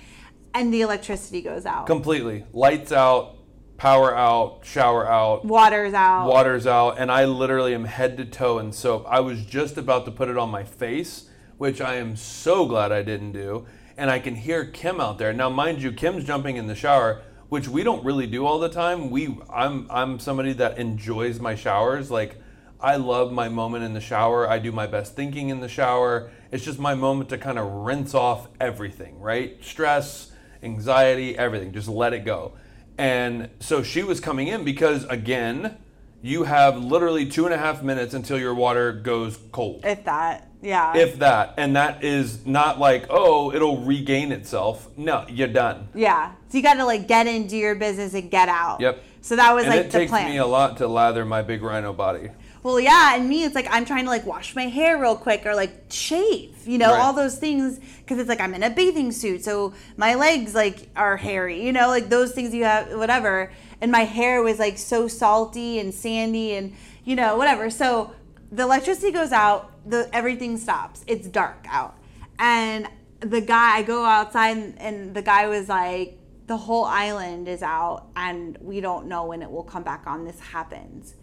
and the electricity goes out. Completely. Lights out, power out, shower out. Water's out. water's out, and I literally am head to toe in soap. I was just about to put it on my face, which I am so glad I didn't do. And I can hear Kim out there. Now, mind you, Kim's jumping in the shower which we don't really do all the time. We I'm I'm somebody that enjoys my showers. Like I love my moment in the shower. I do my best thinking in the shower. It's just my moment to kind of rinse off everything, right? Stress, anxiety, everything. Just let it go. And so she was coming in because again, you have literally two and a half minutes until your water goes cold If that, yeah. if that and that is not like oh it'll regain itself no you're done yeah. So you got to like get into your business and get out. Yep. So that was and like it the takes plan. me a lot to lather my big rhino body Well, yeah, and me, it's like I'm trying to like wash my hair real quick or like shave, you know, Right. all those things because it's like I'm in a bathing suit, so my legs like are hairy, you know, like those things you have, whatever. And my hair was like so salty and sandy and you know whatever. So the electricity goes out, the everything stops. It's dark out, and the guy I go outside and, and the guy was like, the whole island is out and we don't know when it will come back on. This happens.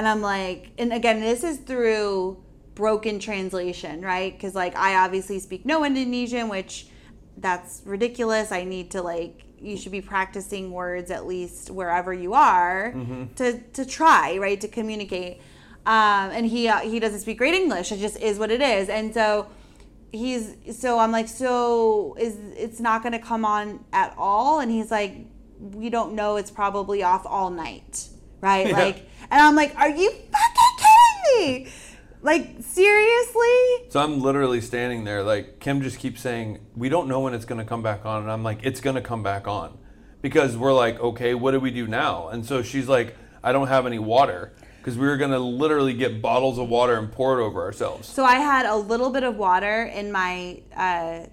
And I'm like, and again, this is through broken translation, right? Because like I obviously speak no Indonesian, which that's ridiculous. I need to like you should be practicing words at least wherever you are to to try right to communicate. Um, and he uh, he doesn't speak great English. It just is what it is. And so he's so I'm like, so is it's not going to come on at all? And he's like, we don't know. It's probably off all night, right? Yeah. Like, and I'm like, are you fucking kidding me? Like seriously? so i'm literally standing there like kim just keeps saying we don't know when it's going to come back on and i'm like it's going to come back on because we're like okay what do we do now and so she's like i don't have any water because we were going to literally get bottles of water and pour it over ourselves So I had a little bit of water in my uh,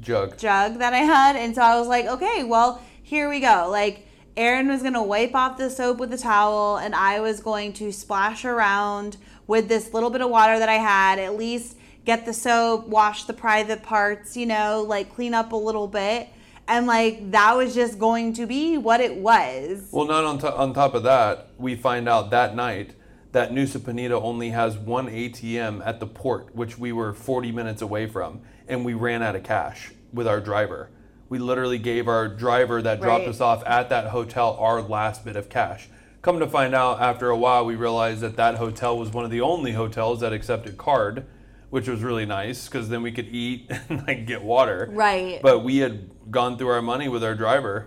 jug jug that I had, and so I was like, okay, well, here we go. Like Aaron was gonna wipe off the soap with a towel, and I was going to splash around with this little bit of water that I had, at least get the soap, wash the private parts, you know, like clean up a little bit. And like that was just going to be what it was. Well, not on, to- on top of that, we find out that night that Nusa Penida only has one ATM at the port, which we were 40 minutes away from, and we ran out of cash with our driver. We literally gave our driver that dropped Right. us off at that hotel our last bit of cash. Come to find out, after a while, we realized that that hotel was one of the only hotels that accepted card, which was really nice because then we could eat and like get water. Right. But we had gone through our money with our driver.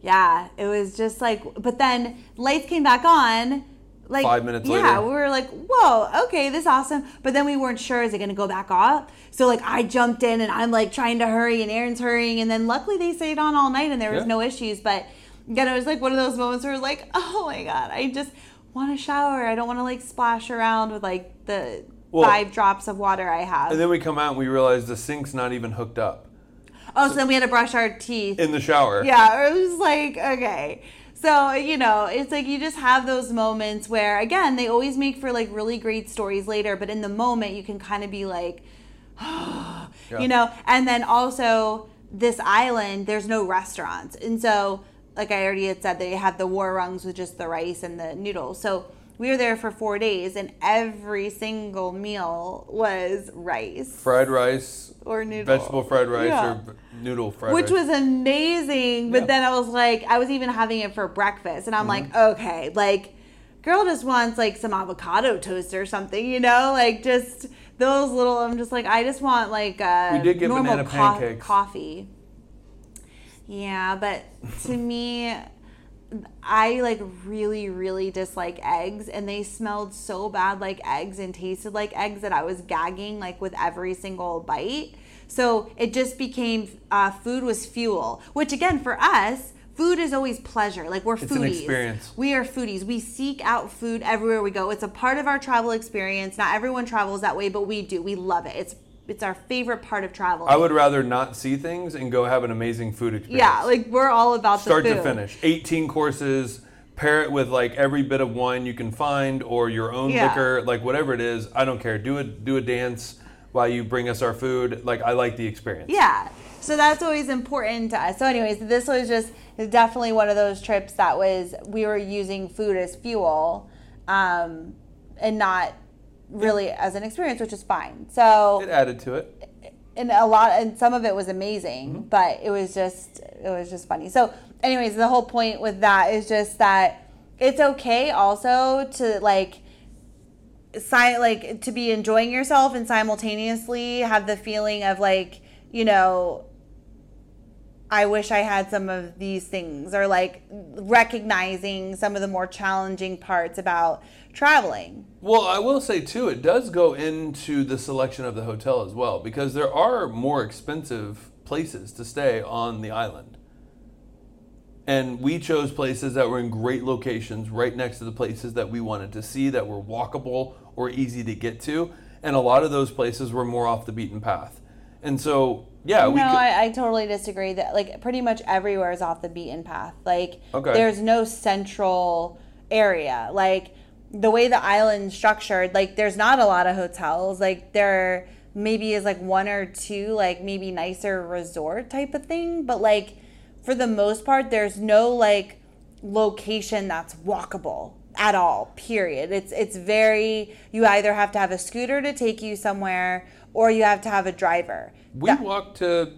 Yeah, it was just like, but then lights came back on. Like Five minutes yeah, later. Yeah, we were like, "Whoa, okay, this is awesome." But then we weren't sure is it going to go back off. So like, I jumped in and I'm like trying to hurry, and Aaron's hurrying, and then luckily they stayed on all night and there was Yeah. no issues. But again, it was like one of those moments where like, "Oh my god, I just want to shower. I don't want to like splash around with like the Well- five drops of water I have." And then we come out and we realize the sink's not even hooked up oh, so then we had to brush our teeth. in the shower. Yeah, it was like, okay. So, you know, it's like you just have those moments where, again, they always make for like really great stories later, but in the moment, you can kind of be like, you know, and then also this island, there's no restaurants. And so, like I already had said, they had the warungs with just the rice and the noodles. So, we were there for four days, and every single meal was rice Fried rice, or noodle. vegetable fried rice, Yeah or noodle fried which was amazing. But Yeah. then I was like, I was even having it for breakfast, and I'm like, Mm-hmm. okay, like, girl just wants like some avocado toast or something, you know, like just those little. I'm just like, I just want like a We did get normal co- coffee. Yeah, but to me. I like really, really dislike eggs, and they smelled so bad like eggs and tasted like eggs that I was gagging like with every single bite. So it just became uh, food was fuel, which again for us, food is always pleasure. Like we're It's foodies. an experience. We are foodies. We seek out food everywhere we go. It's a part of our travel experience. Not everyone travels that way, but we do. We love it. It's it's our favorite part of travel. I would rather not see things and go have an amazing food experience. yeah, like we're all about start the food. Start to finish. 18 courses. Pair it with like every bit of wine you can find, or your own Yeah. liquor, like whatever it is. I don't care. Do a do a dance while you bring us our food. Like I like the experience. Yeah. So that's always important to us. So, anyways, this was just definitely one of those trips that was we were using food as fuel, um, and not really as an experience, which is fine. So It added to it. and a lot and some of it was amazing but it was just it was just funny so anyways the whole point with that is just that it's okay also to like si- like to be enjoying yourself and simultaneously have the feeling of like you know I wish I had some of these things or like recognizing some of the more challenging parts about traveling. Well, I will say too, it does go into the selection of the hotel as well because there are more expensive places to stay on the island. And we chose places that were in great locations right next to the places that we wanted to see that were walkable or easy to get to. And a lot of those places were more off the beaten path. And so, yeah, we no, could, I, I totally disagree. That like pretty much everywhere is off the beaten path. Like Okay. there's no central area. Like the way the island's structured, like there's not a lot of hotels. Like there maybe is like one or two like maybe nicer resort type of thing. But like for the most part, there's no like location that's walkable at all period it's it's very you either have to have a scooter to take you somewhere or you have to have a driver we walked to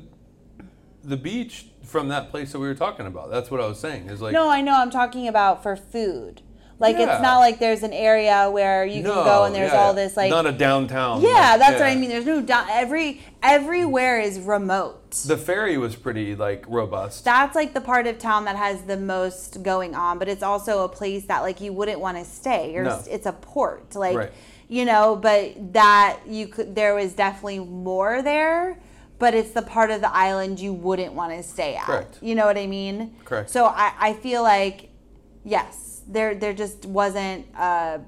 the beach from that place that we were talking about. That's what I was saying. Is like No, I know. I'm talking about for food. Like Yeah. it's not like there's an area where you can go and there's yeah, all this like not a downtown. yeah, like, that's what I mean. There's no down, every everywhere is remote. The ferry was pretty like robust. That's like the part of town that has the most going on, but it's also a place that like you wouldn't want to stay. You're, No. It's a port, like Right. you know. But that you could there was definitely more there, but it's the part of the island you wouldn't want to stay at. Correct. You know what I mean? Correct. So I, I feel like yes, there there just wasn't a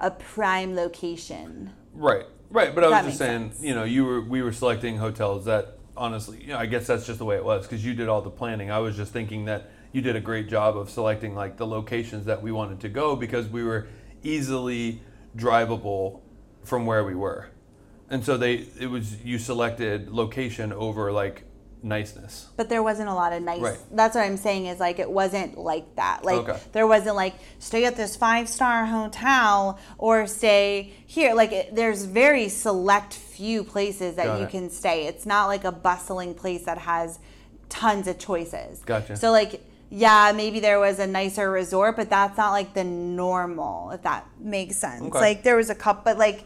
a prime location. Right, right. But I was just saying, sense. you know, you were we were selecting hotels that honestly, you know, I guess that's just the way it was because you did all the planning. I was just thinking that you did a great job of selecting like the locations that we wanted to go because we were easily drivable from where we were, and so they it was you selected location over like niceness. But there wasn't a lot of nice. Right. That's what I'm saying is like it wasn't like that. Like Okay. there wasn't like stay at this five star hotel or stay here. Like it, there's very select few places that Got you it. can stay. It's not like a bustling place that has tons of choices. Gotcha. So like yeah, maybe there was a nicer resort, but that's not like the normal. If that makes sense. Okay. Like there was a couple, but like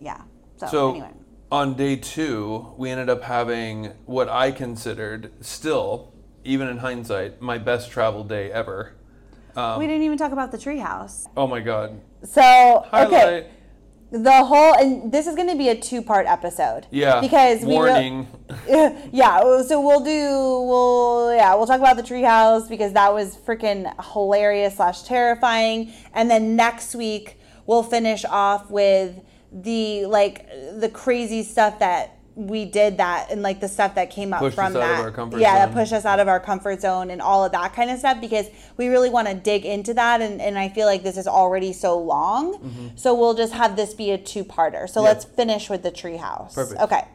yeah. So, So anyway. On day two, we ended up having what I considered still, even in hindsight, my best travel day ever. Um, we didn't even talk about the treehouse. oh my god! So Highlight. okay. the whole and this is going to be a two part episode Yeah. because we warning. yeah so we'll do we'll yeah we'll talk about the treehouse because that was freaking hilarious slash terrifying and then next week we'll finish off with the like the crazy stuff that we did that and like the stuff that came up Pushed from us out of that. yeah that pushed us out of our comfort zone and all of that kind of stuff because we really want to dig into that and, and i feel like this is already so long. Mm-hmm. so we'll just have this be a two-parter. So let's finish with the treehouse. Perfect. okay.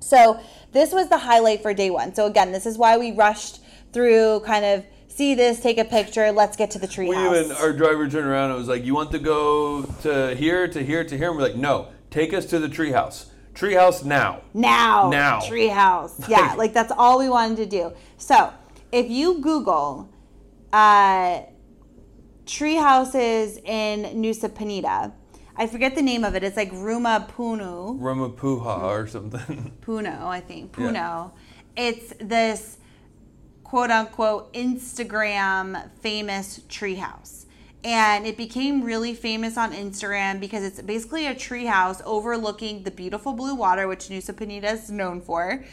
So this was the highlight for day one. So again, this is why we rushed through kind of see this, take a picture, let's get to the we treehouse. even our driver turned around and was like, "You want to go to here, to here, to here?" And we're like, "No, take us to the treehouse. Treehouse now." now, Now. treehouse. Yeah, Like- that's all we wanted to do. So if you Google uh, tree houses in Nusa Penida, I forget the name of it. It's like Ruma Punu. Ramapuha or something. Puno, I think. Yeah. Puno. It's this quote unquote Instagram famous treehouse. And it became really famous on Instagram because it's basically a treehouse overlooking the beautiful blue water, which Nusa Penida is known for.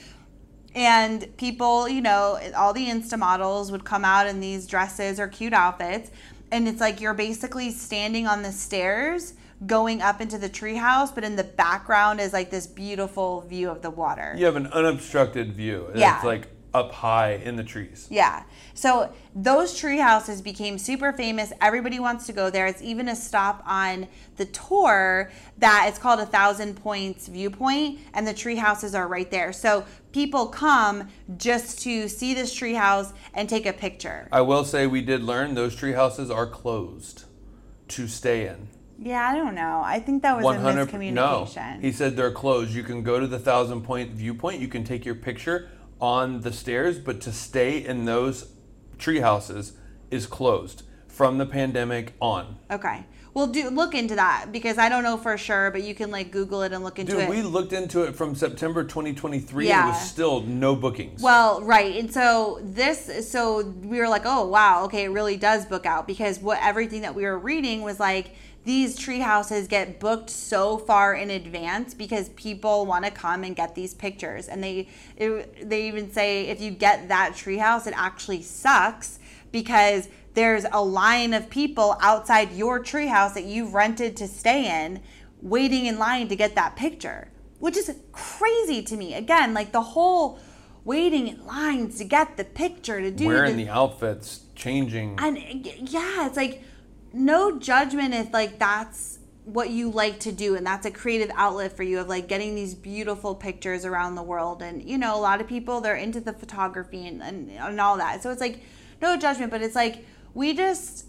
And people, you know, all the Insta models would come out in these dresses or cute outfits. And it's like you're basically standing on the stairs going up into the treehouse, but in the background is like this beautiful view of the water. you have an unobstructed view. Yeah. It's like up high in the trees. Yeah. So those tree houses became super famous. Everybody wants to go there. It's even a stop on the tour that it's called a Thousand Points Viewpoint, and the tree houses are right there. So people come just to see this tree house and take a picture. I will say we did learn those tree houses are closed to stay in. Yeah, I don't know. I think that was a 100 no. He said they're closed. You can go to the thousand point viewpoint. You can take your picture on the stairs, but to stay in those tree houses is closed from the pandemic on. okay. Well, do look into that because I don't know for sure, but you can like Google it and look into Dude, it. we looked into it from September 2023 and it was still no bookings. Well, right. And so this so we were like, "Oh, wow, okay, it really does book out because what everything that we were reading was like these tree houses get booked so far in advance because people want to come and get these pictures. And they it, they even say if you get that tree house, it actually sucks because there's a line of people outside your treehouse that you've rented to stay in waiting in line to get that picture, which is crazy to me. Again, like the whole waiting in lines to get the picture to do Wearing the, the outfits, changing. and yeah, it's like no judgment if like that's what you like to do and that's a creative outlet for you of like getting these beautiful pictures around the world. And you know a lot of people they're into the photography and, and, and all that. So it's like no judgment but it's like we just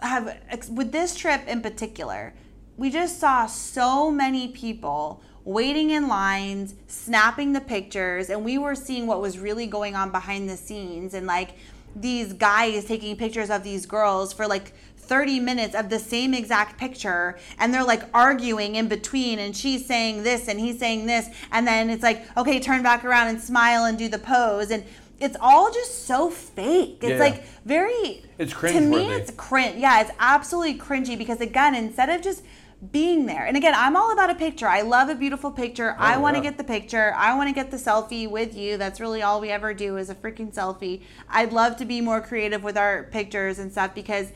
have with this trip in particular we just saw so many people waiting in lines snapping the pictures and we were seeing what was really going on behind the scenes. And like these guys taking pictures of these girls for like 30 minutes of the same exact picture and they're like arguing in between and she's saying this and he's saying this and then it's like okay turn back around and smile and do the pose and it's all just so fake it's Yeah. like very It's cringe. to me it's cringe yeah it's absolutely cringy because again instead of just being there and again i'm all about a picture i love a beautiful picture oh, i want to Oh, yeah. get the picture i want to get the selfie with you that's really all we ever do is a freaking selfie i'd love to be more creative with our pictures and stuff because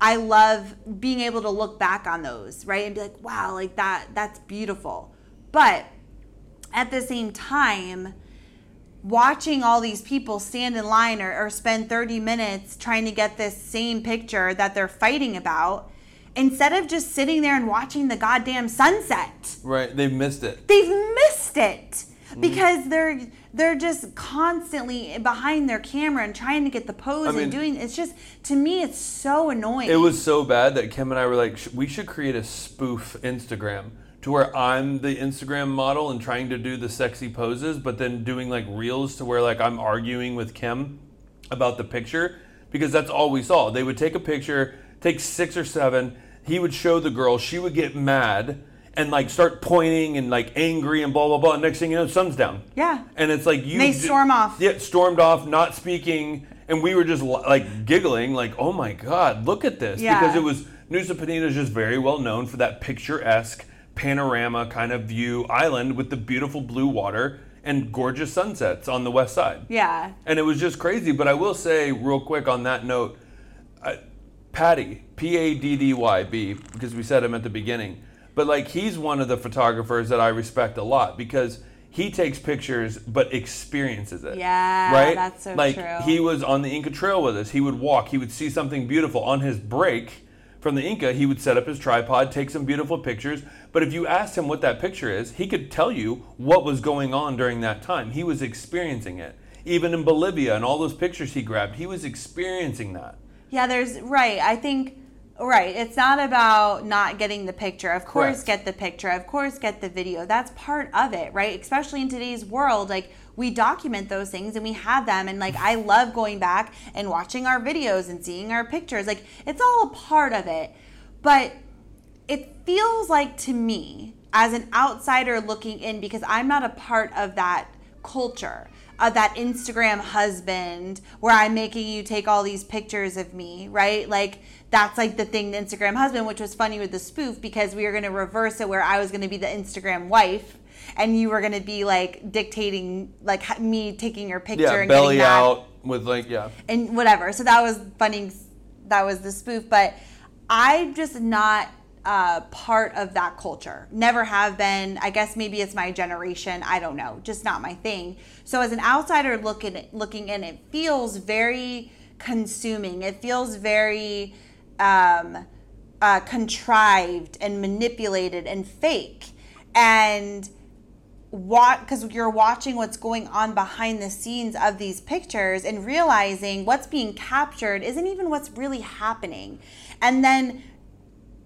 i love being able to look back on those right and be like wow like that that's beautiful but at the same time watching all these people stand in line or, or spend 30 minutes trying to get this same picture that they're fighting about instead of just sitting there and watching the goddamn sunset right, they've missed it. they've missed it Mm-hmm. because they're they're just constantly behind their camera and trying to get the pose I mean- and doing it's just to me it's so annoying It was so bad that Kim and I were like, we should create a spoof Instagram to where I'm the Instagram model and trying to do the sexy poses, but then doing like reels to where like I'm arguing with Kim about the picture because that's all we saw. They would take a picture, take six or seven, he would show the girl, she would get mad and like start pointing and like angry and blah blah blah. And Next thing you know, sun's down. Yeah. And it's like you They ju- storm off. Yeah, stormed off, not speaking, and we were just like giggling, like, "Oh my god, look at this!" Yeah. Because it was Nusa Penida is just very well known for that picturesque panorama kind of view island with the beautiful blue water and gorgeous sunsets on the west side. yeah And it was just crazy. But I will say, real quick on that note, uh, I, Paddy, P A D D Y B, because we said him at the beginning. But like, he's one of the photographers that I respect a lot because he takes pictures but experiences it. Yeah, right. that's so like, true. He was on the Inca Trail with us. He would walk. He would see something beautiful on his break from the Inca. He would set up his tripod, take some beautiful pictures. But if you asked him what that picture is, he could tell you what was going on during that time. He was experiencing it. Even in Bolivia and all those pictures he grabbed, he was experiencing that. Yeah, there's right. I think right. It's not about not getting the picture. Of course, Correct. get the picture. Of course, get the video. That's part of it, right? Especially in today's world, like we document those things and we have them. And like I love going back and watching our videos and seeing our pictures. Like it's all a part of it. But it feels like to me as an outsider looking in because I'm not a part of that culture of that Instagram husband where I'm making you take all these pictures of me, right? Like that's like the thing, the Instagram husband, which was funny with the spoof because we were going to reverse it where I was going to be the Instagram wife and you were going to be like dictating like me taking your picture Yeah, and belly out with like yeah. and whatever. So that was funny. That was the spoof, but I'm just not uh, part of that culture. Never have been. I guess maybe it's my generation. I don't know. Just not my thing. So as an outsider looking looking in, it feels very consuming. It feels very um, uh, contrived and manipulated and fake. And what because you're watching what's going on behind the scenes of these pictures and realizing what's being captured isn't even what's really happening and then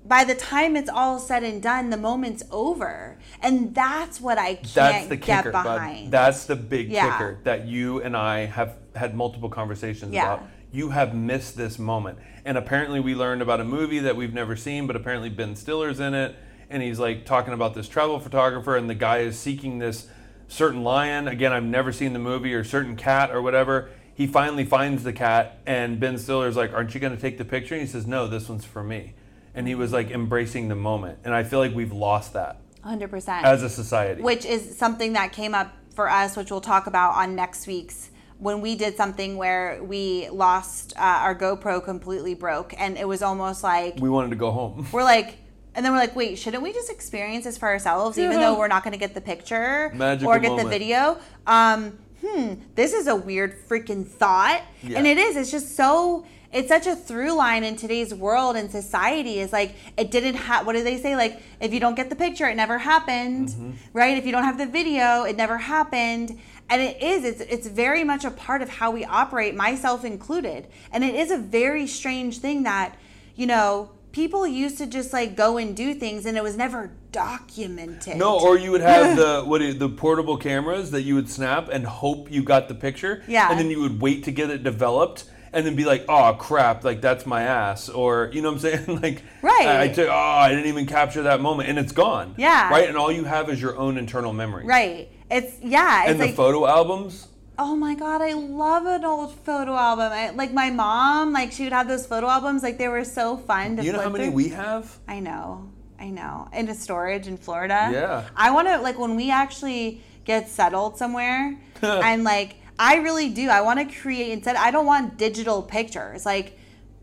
by the time it's all said and done, the moment's over. And that's what I can't That's the get kicker, bud. behind. That's the big Yeah. kicker that you and I have had multiple conversations Yeah. about. You have missed this moment. And apparently we learned about a movie that we've never seen, but apparently Ben Stiller's in it and he's like talking about this travel photographer and the guy is seeking this certain lion. Again, I've never seen the movie or certain cat or whatever. He finally finds the cat and Ben Stiller's like, "Aren't you going to take the picture?" And he says, "No, this one's for me." And he was like embracing the moment. And I feel like we've lost that 100%. as a society. which is something that came up for us, which we'll talk about on next week's when we did something where we lost uh, our GoPro completely broke, and it was almost like we wanted to go home. we're like. And then we're like, wait, shouldn't we just experience this for ourselves, even though we're not going to get the picture Magical or get the video? Um, hmm, this is a weird freaking thought, Yeah. and it is. It's just so. It's such a through line in today's world and society. Is like it didn't have. What do they say? Like if you don't get the picture, it never happened, Mm-hmm. right? If you don't have the video, it never happened. And it is. It's it's very much a part of how we operate, myself included. And it is a very strange thing that you know people used to just like go and do things, and it was never documented. No, or you would have the what is- the portable cameras that you would snap and hope you got the picture. Yeah. And then you would wait to get it developed and then be like, oh crap, like that's my ass. Or you know what I'm saying? like Right. I, I took oh, I didn't even capture that moment and it's gone. Yeah. Right? And all you have is your own internal memory. right. It's yeah. It's And the like photo albums. Oh my god, I love an old photo album. I, like my mom, like she would have those photo albums. Like they were so fun to You know how many through. we have? I know, I know. Into storage in Florida. Yeah. I want to like when we actually get settled somewhere, and like I really do. I want to create instead. I don't want digital pictures. Like,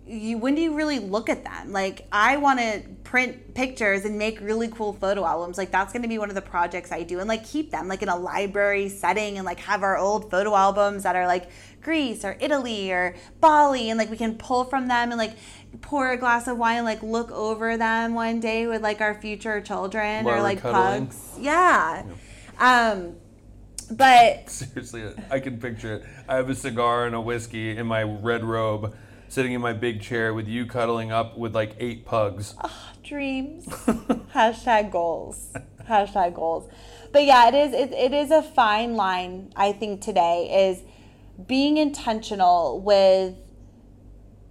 you when do you really look at them? Like, I want to print pictures and make really cool photo albums. Like, that's going to be one of the projects I do, and like keep them like in a library setting, and like have our old photo albums that are like Greece or Italy or Bali, and like we can pull from them and like pour a glass of wine and like look over them one day with like our future children While or like cuddling. pugs. Yeah. Um, but Seriously, I can picture it. I have a cigar and a whiskey in my red robe, sitting in my big chair with you cuddling up with like eight pugs. Ah, dreams. Hashtag goals. Hashtag goals. But yeah it is it, it is a fine line i think today is being intentional with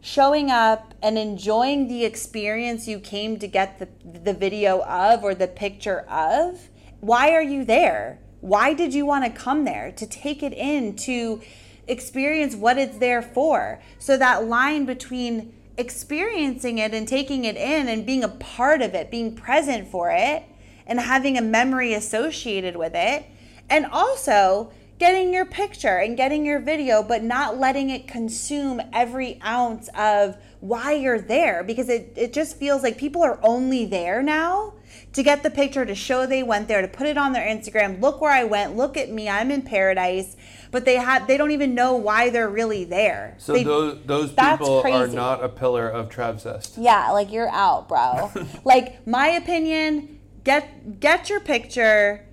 showing up and enjoying the experience you came to get the, the video of or the picture of. Why are you there? Why did you want to come there? To take it in to experience what it's there for so that line between experiencing it and taking it in and being a part of it being present for it and having a memory associated with it and also getting your picture and getting your video, but not letting it consume every ounce of why you're there because it, it just feels like people are only there now to get the picture, to show they went there, to put it on their Instagram. Look where I went. Look at me. I'm in paradise. But they have they don't even know why they're really there. So They- those those that's people are not a pillar of Travzest. yeah, like you're out, bro. like my opinion, get get your picture,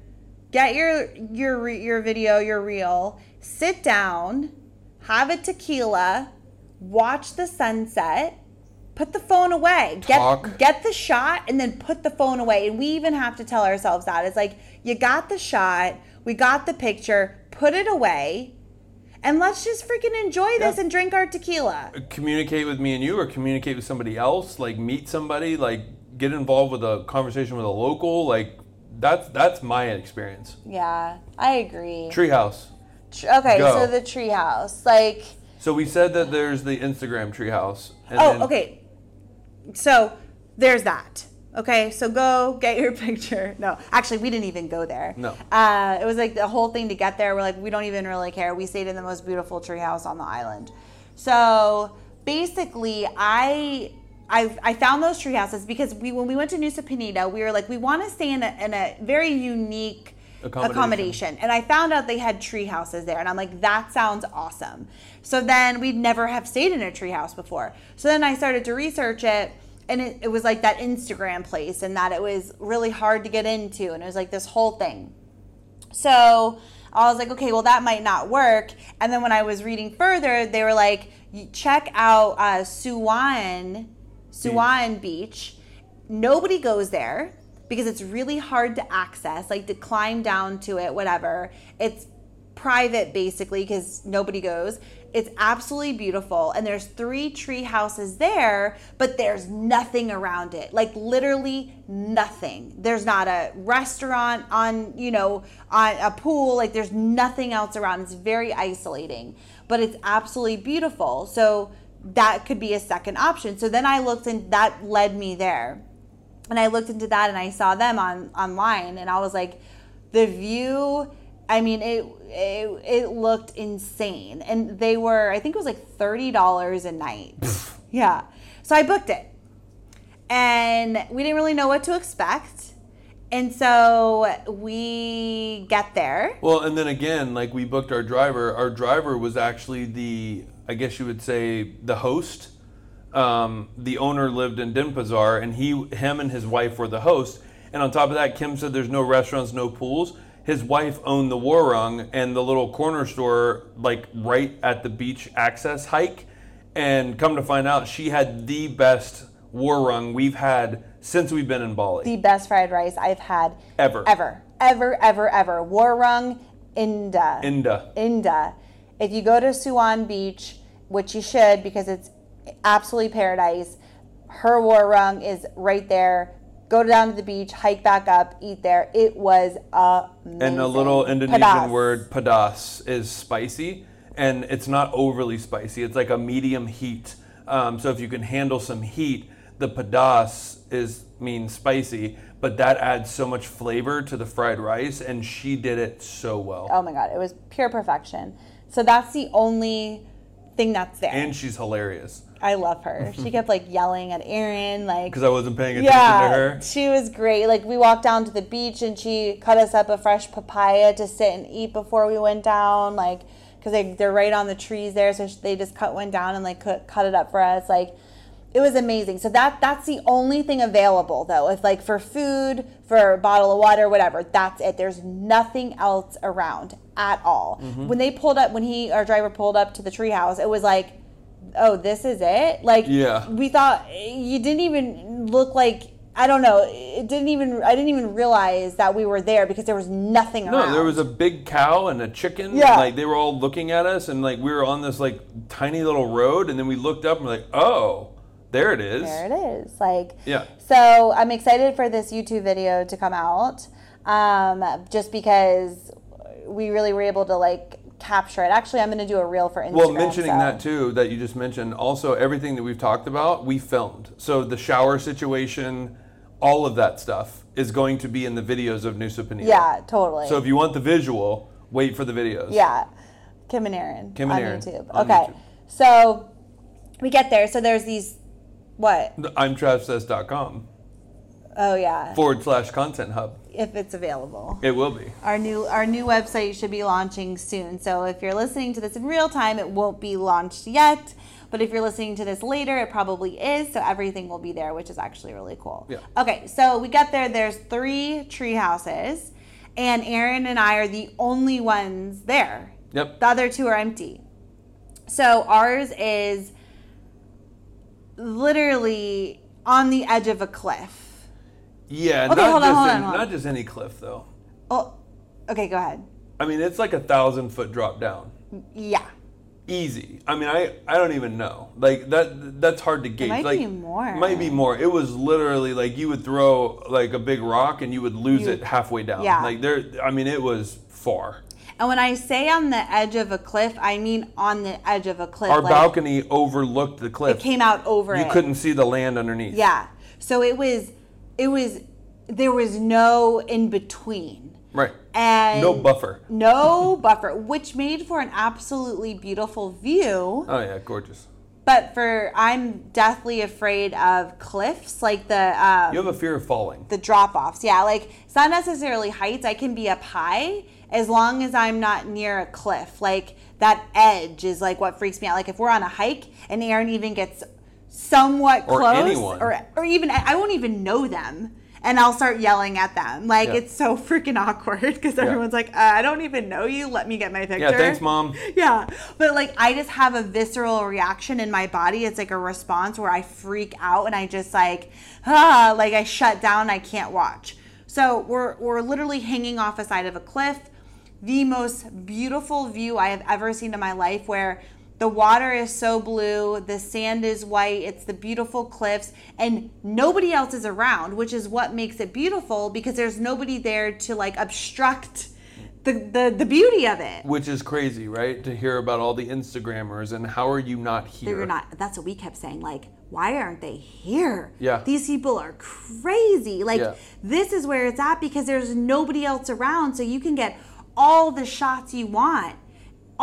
get your your your video, your reel, sit down, have a tequila, watch the sunset, put the phone away. Talk. Get get the shot and then put the phone away. And we even have to tell ourselves that. It's like you got the shot, we got the picture, put it away. And let's just freaking enjoy this Yeah. and drink our tequila. Communicate with me and you, or communicate with somebody else. Like meet somebody. Like get involved with a conversation with a local. Like that's that's my experience. Yeah, I agree. Treehouse. Tr- Okay, Go. so the treehouse, like, So we said that there's the Instagram treehouse. oh, then- okay. So there's that. Okay, so go get your picture. No, actually, we didn't even go there. No. Uh, it was like the whole thing to get there. We're like, we don't even really care. We stayed in the most beautiful treehouse on the island. So basically, I. I, I found those tree houses because we when we went to Nusa Penida, we were like, we want to stay in a, in a very unique Accommodation. accommodation. And I found out they had tree houses there. And I'm like, that sounds awesome. So then we'd never have stayed in a tree house before. So then I started to research it. And it, it was like that Instagram place and that it was really hard to get into. And it was like this whole thing. So I was like, okay, well, that might not work. And then when I was reading further, they were like, check out uh, Suwan, Suwan Beach. nobody goes there because it's really hard to access, like to climb down to it, whatever. It's private basically because nobody goes. It's absolutely beautiful. And there's three tree houses there, but there's nothing around it. Like literally nothing. There's not a restaurant on, you know, on a pool. Like there's nothing else around. It's very isolating, but it's absolutely beautiful. So that could be a second option. So then I looked and that led me there. And I looked into that and I saw them on online and I was like, the view I mean, it, it it looked insane, and they were I think it was like thirty dollars a night. yeah, so I booked it, and we didn't really know what to expect, and so we get there. Well, and then again, like we booked our driver. Our driver was actually the, I guess you would say, the host. Um, the owner lived in Denpasar, and he, him, and his wife were the host. And on top of that, Kim said there's no restaurants, no pools. His wife owned the Warung and the little corner store, like right at the beach access hike. And come to find out, she had the best Warung we've had since we've been in Bali. The best fried rice I've had Ever. ever, ever, ever, ever. Warung Inda. Inda. Inda. If you go to Suwehan Beach, which you should because it's absolutely paradise, her Warung is right there. Go down to the beach, hike back up, eat there. It was amazing. And a little Indonesian Pedas. word, pedas, is spicy. And it's not overly spicy. It's like a medium heat. Um, so if you can handle some heat, the pedas is means spicy, but that adds so much flavor to the fried rice, and she did it so well. Oh my god, it was pure perfection. So that's the only thing that's there. And she's hilarious I love her. She kept like yelling at Aaron, like because I wasn't paying attention yeah, to her. she was great. Like we walked down to the beach and she cut us up a fresh papaya to sit and eat before we went down. Like because they they're right on the trees there, so they just cut one down and like cut, cut it up for us. Like it was amazing. So that that's the only thing available though. If like for food, for a bottle of water, whatever, that's it. There's nothing else around at all. Mm-hmm. When they pulled up, when he our driver pulled up to the treehouse, it was like, oh, this is it. Like Yeah. we thought you didn't even look like. I don't know. It didn't even. I didn't even realize that we were there because there was nothing around. No, there was a big cow and a chicken. Yeah. Like they were all looking at us, and like we were on this like tiny little road, and then we looked up and we're like, oh, there it is. There it is. Like, Yeah. So I'm excited for this YouTube video to come out, um, just because we really were able to like capture it. Actually, I'm going to do a reel for Instagram. Well, mentioning so- that too, that you just mentioned, also everything that we've talked about, we filmed. So the shower situation, all of that stuff is going to be in the videos of Nusa Penida. Yeah, totally. So if you want the visual, wait for the videos. yeah, Kim and Aaron Kim and on Aaron YouTube. on okay, YouTube. so we get there. So there's these what? I'm travcess.com Oh yeah, forward slash content hub. If it's available. It will be. Our new our new website should be launching soon. So if you're listening to this in real time, it won't be launched yet. But if you're listening to this later, it probably is. So everything will be there, which is actually really cool. Yeah. Okay, so we get there. There's three tree houses, and Aaron and I are the only ones there. Yep. The other two are empty. So ours is literally on the edge of a cliff. Yeah, Okay, not, hold on, just hold any- on, hold on. not just any cliff though. Oh, okay, go ahead. I mean, it's like a thousand foot drop down. Yeah. easy. I mean, I I don't even know. Like that that's hard to gauge. might like be more. it Might be more. It was literally like you would throw like a big rock and you would lose You- it halfway down. Yeah. Like there I mean it was far. And when I say on the edge of a cliff, I mean on the edge of a cliff. Our like, balcony overlooked the cliff. It came out over you it. couldn't see the land underneath. Yeah. So it was, it was, there was no in between. Right. And No buffer. No buffer, which made for an absolutely beautiful view. Oh yeah, gorgeous. But for I'm deathly afraid of cliffs, like the um, You have a fear of falling. the drop offs. Yeah, like it's not necessarily heights. I can be up high as long as I'm not near a cliff. Like that edge is like what freaks me out. Like if we're on a hike and Aaron even gets somewhat Or close, anyone. or or even I won't even know them. and I'll start yelling at them. Like Yeah. it's so freaking awkward because everyone's like, uh, I don't even know you. Let me get my picture. Yeah, thanks, mom. Yeah, but like I just have a visceral reaction in my body. It's like a response where I freak out and I just like, ah, like I shut down. I can't watch. So we're we're literally hanging off a side of a cliff. The most beautiful view I have ever seen in my life, where the water is so blue, the sand is white, it's the beautiful cliffs, and nobody else is around, which is what makes it beautiful because there's nobody there to like obstruct the, the, the beauty of it. Which is crazy, right? To hear about all the Instagrammers and how are you not here? They're not. That's what we kept saying. Like, why aren't they here? Yeah. These people are crazy. Like, Yeah. this is where it's at because there's nobody else around, so you can get all the shots you want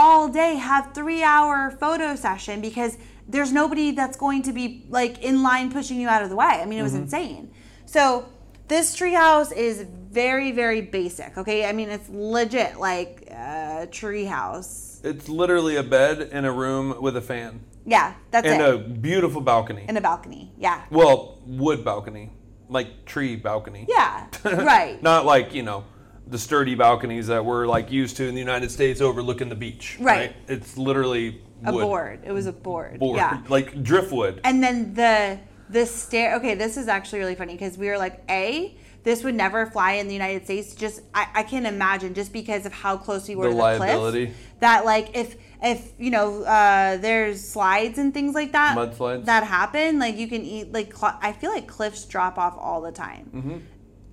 all day. Have three hour photo session because there's nobody that's going to be like in line pushing you out of the way. I mean, it was mm-hmm. insane. So this treehouse is very very basic. Okay, I mean it's legit like a treehouse. It's literally a bed in a room with a fan Yeah, that's and it. And a beautiful balcony. in a balcony. Yeah. well, wood balcony, like tree balcony. Yeah. Right. Not like, you know, the sturdy balconies that we're like used to in the United States overlooking the beach. Right. It's literally a wood. board. It was a board. Board. Yeah. Like driftwood. And then the the stair. Okay, this is actually really funny because we were like, a this would never fly in the United States. Just I, I can imagine just because of how close we were The to the liability. cliff. That like if if you know uh, there's slides and things like that Mudslides. that happen, like you can eat like cl- I feel like cliffs drop off all the time. Mm-hmm.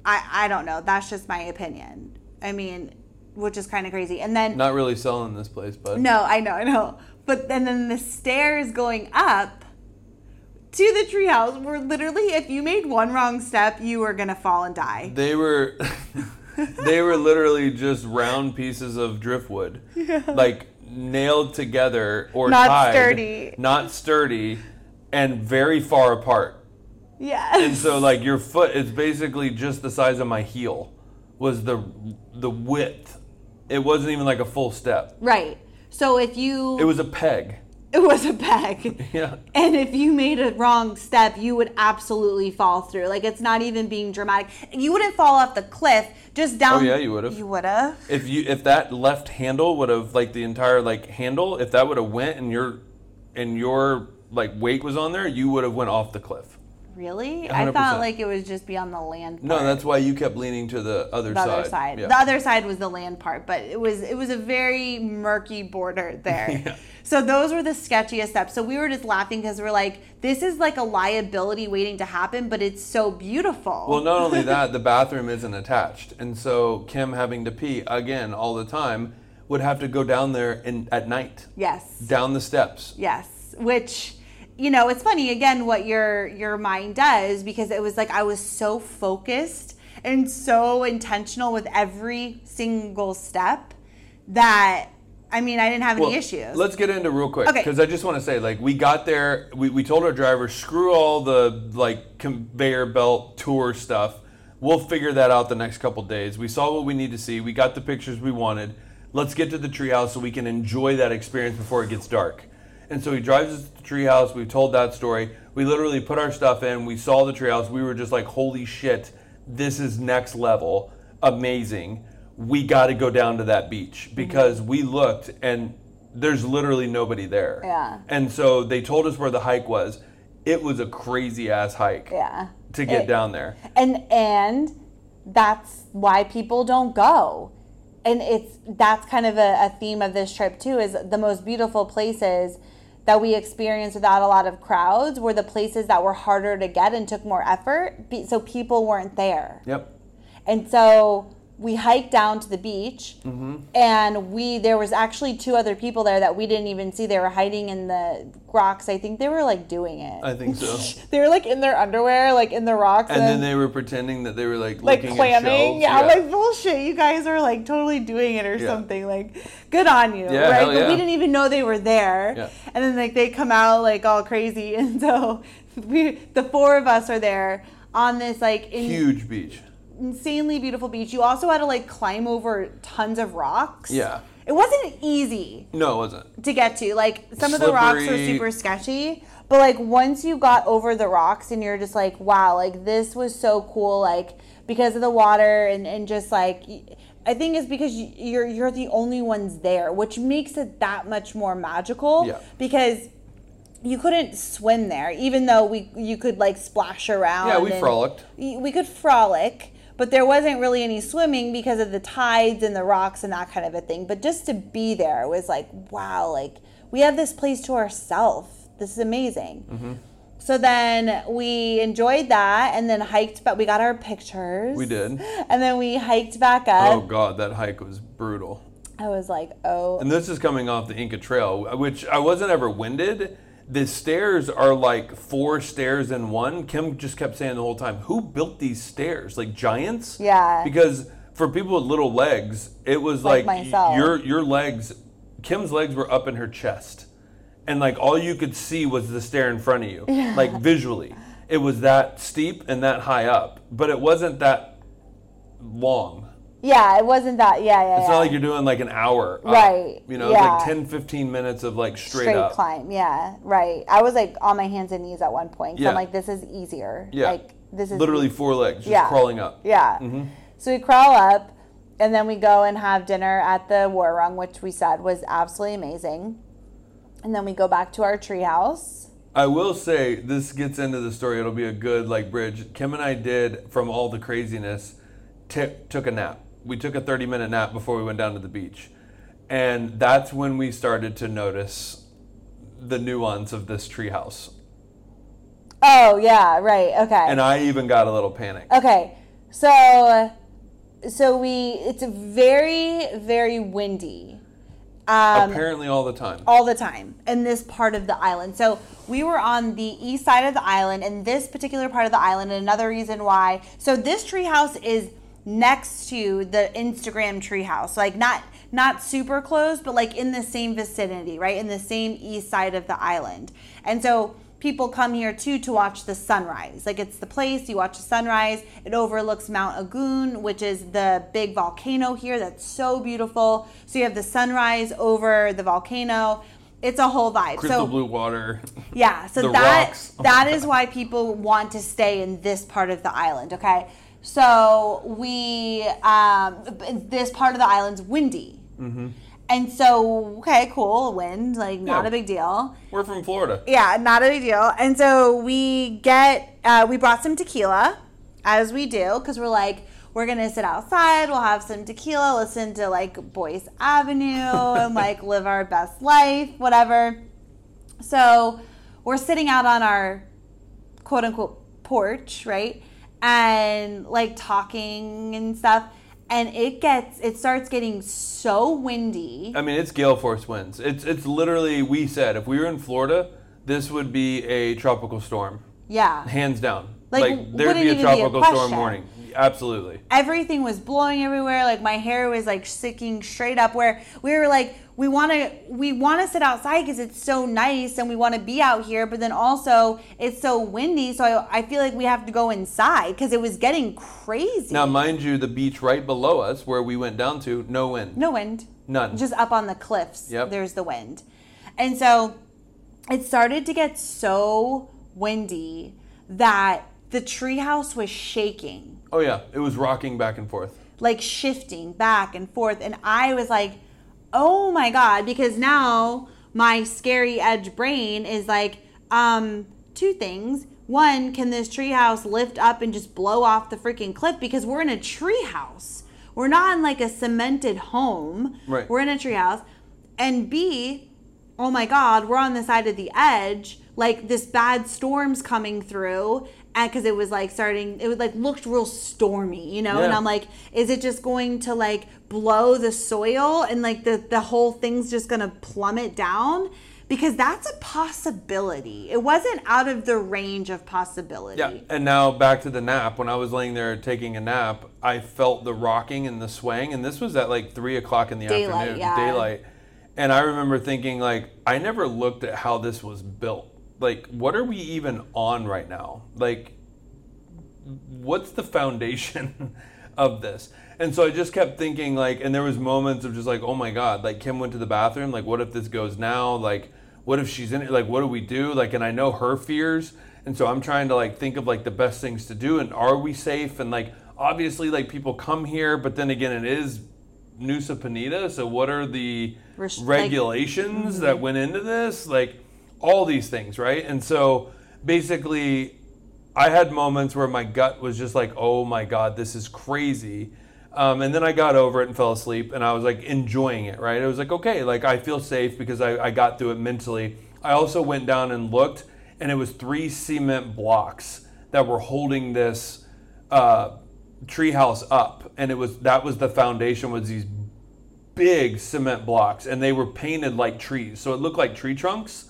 I I don't know. That's just my opinion. I mean, which is kind of crazy. And then Not really selling this place, but no, I know, I know. But then, then the stairs going up to the treehouse were literally, if you made one wrong step, you were gonna fall and die. they were they were literally just round pieces of driftwood. Like nailed together or Not tied, sturdy. Not sturdy and very far apart. Yeah. And so like your foot is basically just the size of my heel was the the width. It wasn't even like a full step. right. So if you, It was a peg. it was a peg. Yeah. And if you made a wrong step, you would absolutely fall through. Like it's not even being dramatic. You wouldn't fall off the cliff, just down. Oh, yeah, you would've. You would have. If you if that left handle would have like the entire like handle, if that would have went and your and your like weight was on there, you would have went off the cliff. Really? I 100%. thought like it was just beyond the land. No, that's why you kept leaning to the other the side. other side. Yeah. The other side was the land part, but it was it was a very murky border there. Yeah. So those were the sketchiest steps. So we were just laughing because we're like, this is like a liability waiting to happen, but it's so beautiful. Well, not only that, the bathroom isn't attached, and so Kim having to pee again all the time would have to go down there in at night, yes. down the steps. Yes, which you know, it's funny again what your your mind does because it was like I was so focused and so intentional with every single step that I mean, I didn't have any issues. Let's get into real quick Okay. because I just want to say, like, we got there. We, we told our driver, screw all the like conveyor belt tour stuff. We'll figure that out the next couple days. We saw what we need to see. We got the pictures we wanted. Let's get to the treehouse so we can enjoy that experience before it gets dark. And so he drives us to the treehouse. We've told that story. We literally put our stuff in. We saw the treehouse. We were just like, holy shit, this is next level. Amazing. We got to go down to that beach mm-hmm. because we looked and there's literally nobody there. Yeah. And so they told us where the hike was. It was a crazy ass hike yeah. to get It- down there. and and that's why people don't go and it's that's kind of a, a theme of this trip too is the most beautiful places that we experienced without a lot of crowds were the places that were harder to get and took more effort so people weren't there Yep. and so we hiked down to the beach Mm-hmm. and we there was actually two other people there that we didn't even see they were hiding in the rocks i think they were like doing it I think so. they were like in their underwear like in the rocks And then they were pretending that they were like like clamming. Yeah, shelves. like bullshit. You guys are like totally doing it or Yeah. something. Like, good on you, Yeah, right? But yeah. we didn't even know they were there. Yeah. And then like they come out like all crazy, and so we, the four of us are there on this like in, huge beach. Insanely beautiful beach. You also had to like climb over tons of rocks. Yeah. It wasn't easy No, it wasn't. to get to. Like some of the rocks were Slippery. super sketchy, But like once you got over the rocks and you're just like, wow, like this was so cool, like because of the water and, and just like I think it's because you- you're you're the only ones there, which makes it that much more magical. Yeah. Because you couldn't swim there, even though we you could like splash around. Yeah, we and- frolicked. we could frolic, but there wasn't really any swimming because of the tides and the rocks and that kind of a thing. But just to be there was like, wow, like we have this place to ourselves. This is amazing. Mm-hmm. So then we enjoyed that and then hiked, but we got our pictures. We did. And then we hiked back up. Oh god, that hike was brutal. I was like, oh, And this is coming off the Inca Trail, which I wasn't ever winded. The stairs are like four stairs in one. Kim just kept saying the whole time, "Who built these stairs? Like giants?" Yeah. Because for people with little legs, it was Like like, myself. your your legs. Kim's legs were up in her chest, and like all you could see was the stair in front of you, like visually. It was that steep and that high up, but it wasn't that long. Yeah, it wasn't that. Yeah, yeah, It's yeah. not like you're doing like an hour. up. Right, You know, it's like 10, 15 minutes of like straight, straight up. climb. Yeah, right. I was like on my hands and knees at one point. So Yeah. I'm like, this is easier. Yeah. Like this is Literally four legs, just Yeah. crawling up. Yeah. Mm-hmm. So we crawl up, and then we go and have dinner at the Warung, which we said was absolutely amazing. And then we go back to our treehouse. I will say this gets into the story. It'll be a good like bridge. Kim and I did from all the craziness. T- took a nap. We took a thirty minute nap before we went down to the beach, and that's when we started to notice the nuance of this treehouse. Oh yeah, right. Okay. And I even got a little panic. Okay, so so we it's very very windy. Um, Apparently, all the time. all the time in this part of the island. So we were on the east side of the island, and this particular part of the island. And another reason why. So this treehouse is next to the Instagram treehouse, like not not super close, but like in the same vicinity, right in the same east side of the island. And so people come here too to watch the sunrise. Like it's the place you watch the sunrise. It overlooks Mount Agung, which is the big volcano here that's so beautiful. So you have the sunrise over the volcano. It's a whole vibe. Crystal so blue water. yeah, so that rocks. Oh that my is why people want to stay in this part of the island. Okay, so we um, this part of the island's windy, and so okay, cool, wind, like not Mm-hmm. Yeah. a big deal. We're from Florida. Yeah, not a big deal. And so we get uh, we brought some tequila, as we do, because we're like we're gonna sit outside, we'll have some tequila, listen to like Boyce Avenue, and like live our best life, whatever. So we're sitting out on our quote unquote porch, right? And like talking and stuff. And it gets, it starts getting so windy. I mean, it's gale force winds. It's it's literally we said if we were in Florida, this would be a tropical storm, Yeah. hands down. Like, Like, there'd be a even be a tropical storm warning. Absolutely. everything was blowing everywhere like my hair was like sticking straight up where we were like we want to we want to sit outside because it's so nice and we want to be out here but then also it's so windy so I, I feel like we have to go inside because it was getting crazy Now, mind you, the beach right below us, where we went down to, no wind, no wind none. just up on the cliffs Yep. there's the wind and so it started to get so windy that the treehouse was shaking. Oh yeah, it was rocking back and forth. like shifting back and forth. And i was like oh my god because now my scary edge brain is like um two things. One can this treehouse lift up and just blow off the freaking cliff? Because we're in a treehouse. We're not in like a cemented home. Right. we're in a treehouse. And b oh my god we're on the side of the edge. Like this bad storm's coming through because it was like starting it was like looked real stormy you know and i'm like is it just going to like blow the soil and like the the whole thing's just gonna plummet down because that's a possibility it wasn't out of the range of possibility Yeah, and now back to the nap. When I was laying there taking a nap, I felt the rocking and the swaying, and this was at like three o'clock in the Daylight, afternoon, yeah. daylight. And I remember thinking, like, I never looked at how this was built. Like, what are we even on right now? Like, what's the foundation of this? And so I just kept thinking, like, and there was moments of just like, oh my god, like Kim went to the bathroom, like, what if this goes now? Like, what if she's in it? Like, what do we do? Like, and I know her fears, and so I'm trying to like think of like the best things to do, and are we safe? And like, obviously, like people come here, but then again, it is Nusa Penida. So, what are the Res- like- regulations that mm-hmm. went into this? Like, all these things, right? And so, basically, I had moments where my gut was just like, oh my God, this is crazy. Um, and then I got over it and fell asleep, and I was like enjoying it, right? It was like, okay, like I feel safe because I, I got through it mentally. I also went down and looked, and it was three cement blocks that were holding this uh, treehouse up, and it was that was the foundation was these big cement blocks and they were painted like trees. So it looked like tree trunks,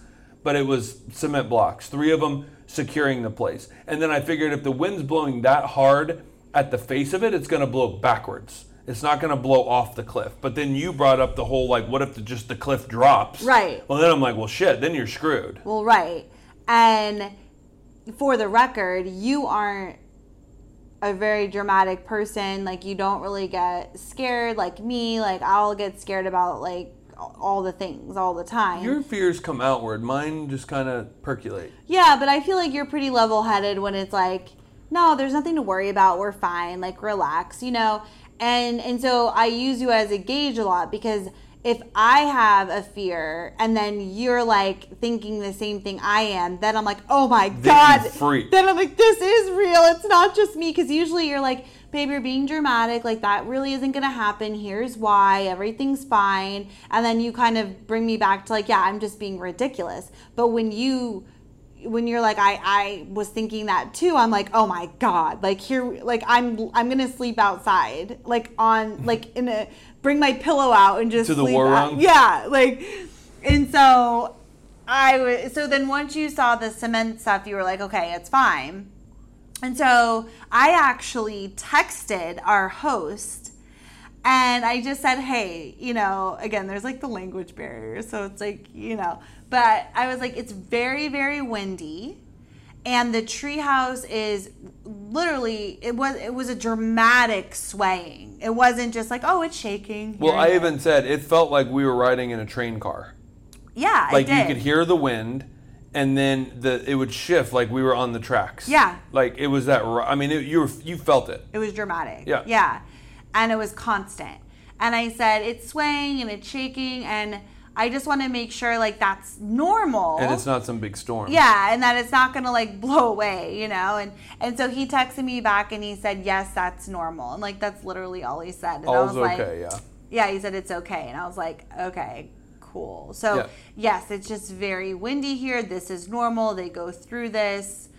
but it was cement blocks, three of them securing the place. And then I figured if the wind's blowing that hard at the face of it, it's going to blow backwards. It's not going to blow off the cliff. But then you brought up the whole like, what if the, just the cliff drops? Right. Well, then I'm like, well, shit. Then you're screwed. Well, right. And for the record, you aren't a very dramatic person. Like, you don't really get scared like me. Like, I'll get scared about, like, all the things all the time. Your fears come outward. Mine just kind of percolate. yeah, but I feel like you're pretty level headed when it's like, no, there's nothing to worry about. We're fine. Like, relax, you know? And, and so I use you as a gauge a lot because if I have a fear and then you're like thinking the same thing I am, then I'm like, oh my God. Then I'm like, this is real. It's not just me. Because usually you're like, babe, you're being dramatic. Like, that really isn't going to happen. Here's why. Everything's fine. And then you kind of bring me back to like, yeah, I'm just being ridiculous. But when you when you're like I I was thinking that too I'm like oh my god like here like I'm I'm gonna sleep outside like on like in a bring my pillow out and just To the sleep war out. room? yeah like and so I was so then once you saw the cement stuff you were like okay it's fine and so I actually texted our host and I just said, hey, you know, again, there's like the language barrier. So it's like, you know, but I was like, it's very, very windy. And the treehouse is literally it was it was a dramatic swaying. It wasn't just like, oh, it's shaking. Well, I even said it felt like we were riding in a train car. Yeah, like you could hear the wind and then the it would shift like we were on the tracks Yeah. like it was that i mean it, you were you felt it It was dramatic. Yeah. Yeah. And it was constant. And I said, it's swaying and it's shaking. And I just want to make sure, like, that's normal. and it's not some big storm Yeah, and that it's not gonna like blow away, you know. And and so he texted me back and he said, "Yes, that's normal." And like that's literally all he said. And I all's was like, okay yeah yeah, he said it's okay. And I was like, okay, cool. So, Yeah. yes, it's just very windy here. This is normal. They go through this.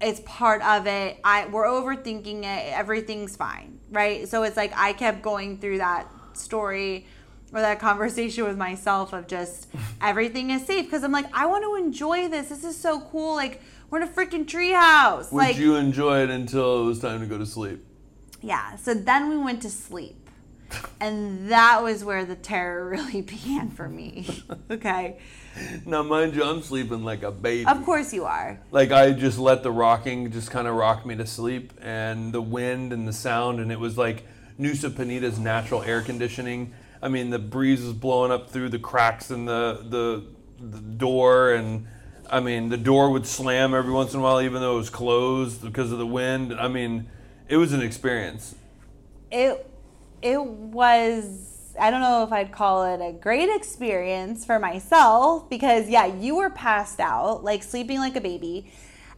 It's part of it. I we're overthinking it. Everything's fine, right? So it's like I kept going through that story or that conversation with myself of just everything is safe because I'm like I want to enjoy this. This is so cool. Like we're in a freaking treehouse. would Like you enjoy it until it was time to go to sleep yeah. So then we went to sleep. And that was where the terror really began for me. Okay. now mind you i'm sleeping like a baby Of course you are. like i just let the rocking just kind of rock me to sleep and the wind and the sound and it was like nusa penida's natural air conditioning i mean the breeze was blowing up through the cracks in the the, the door and i mean the door would slam every once in a while even though it was closed because of the wind i mean it was an experience It it was I don't know if I'd call it a great experience for myself because yeah, you were passed out, like sleeping like a baby.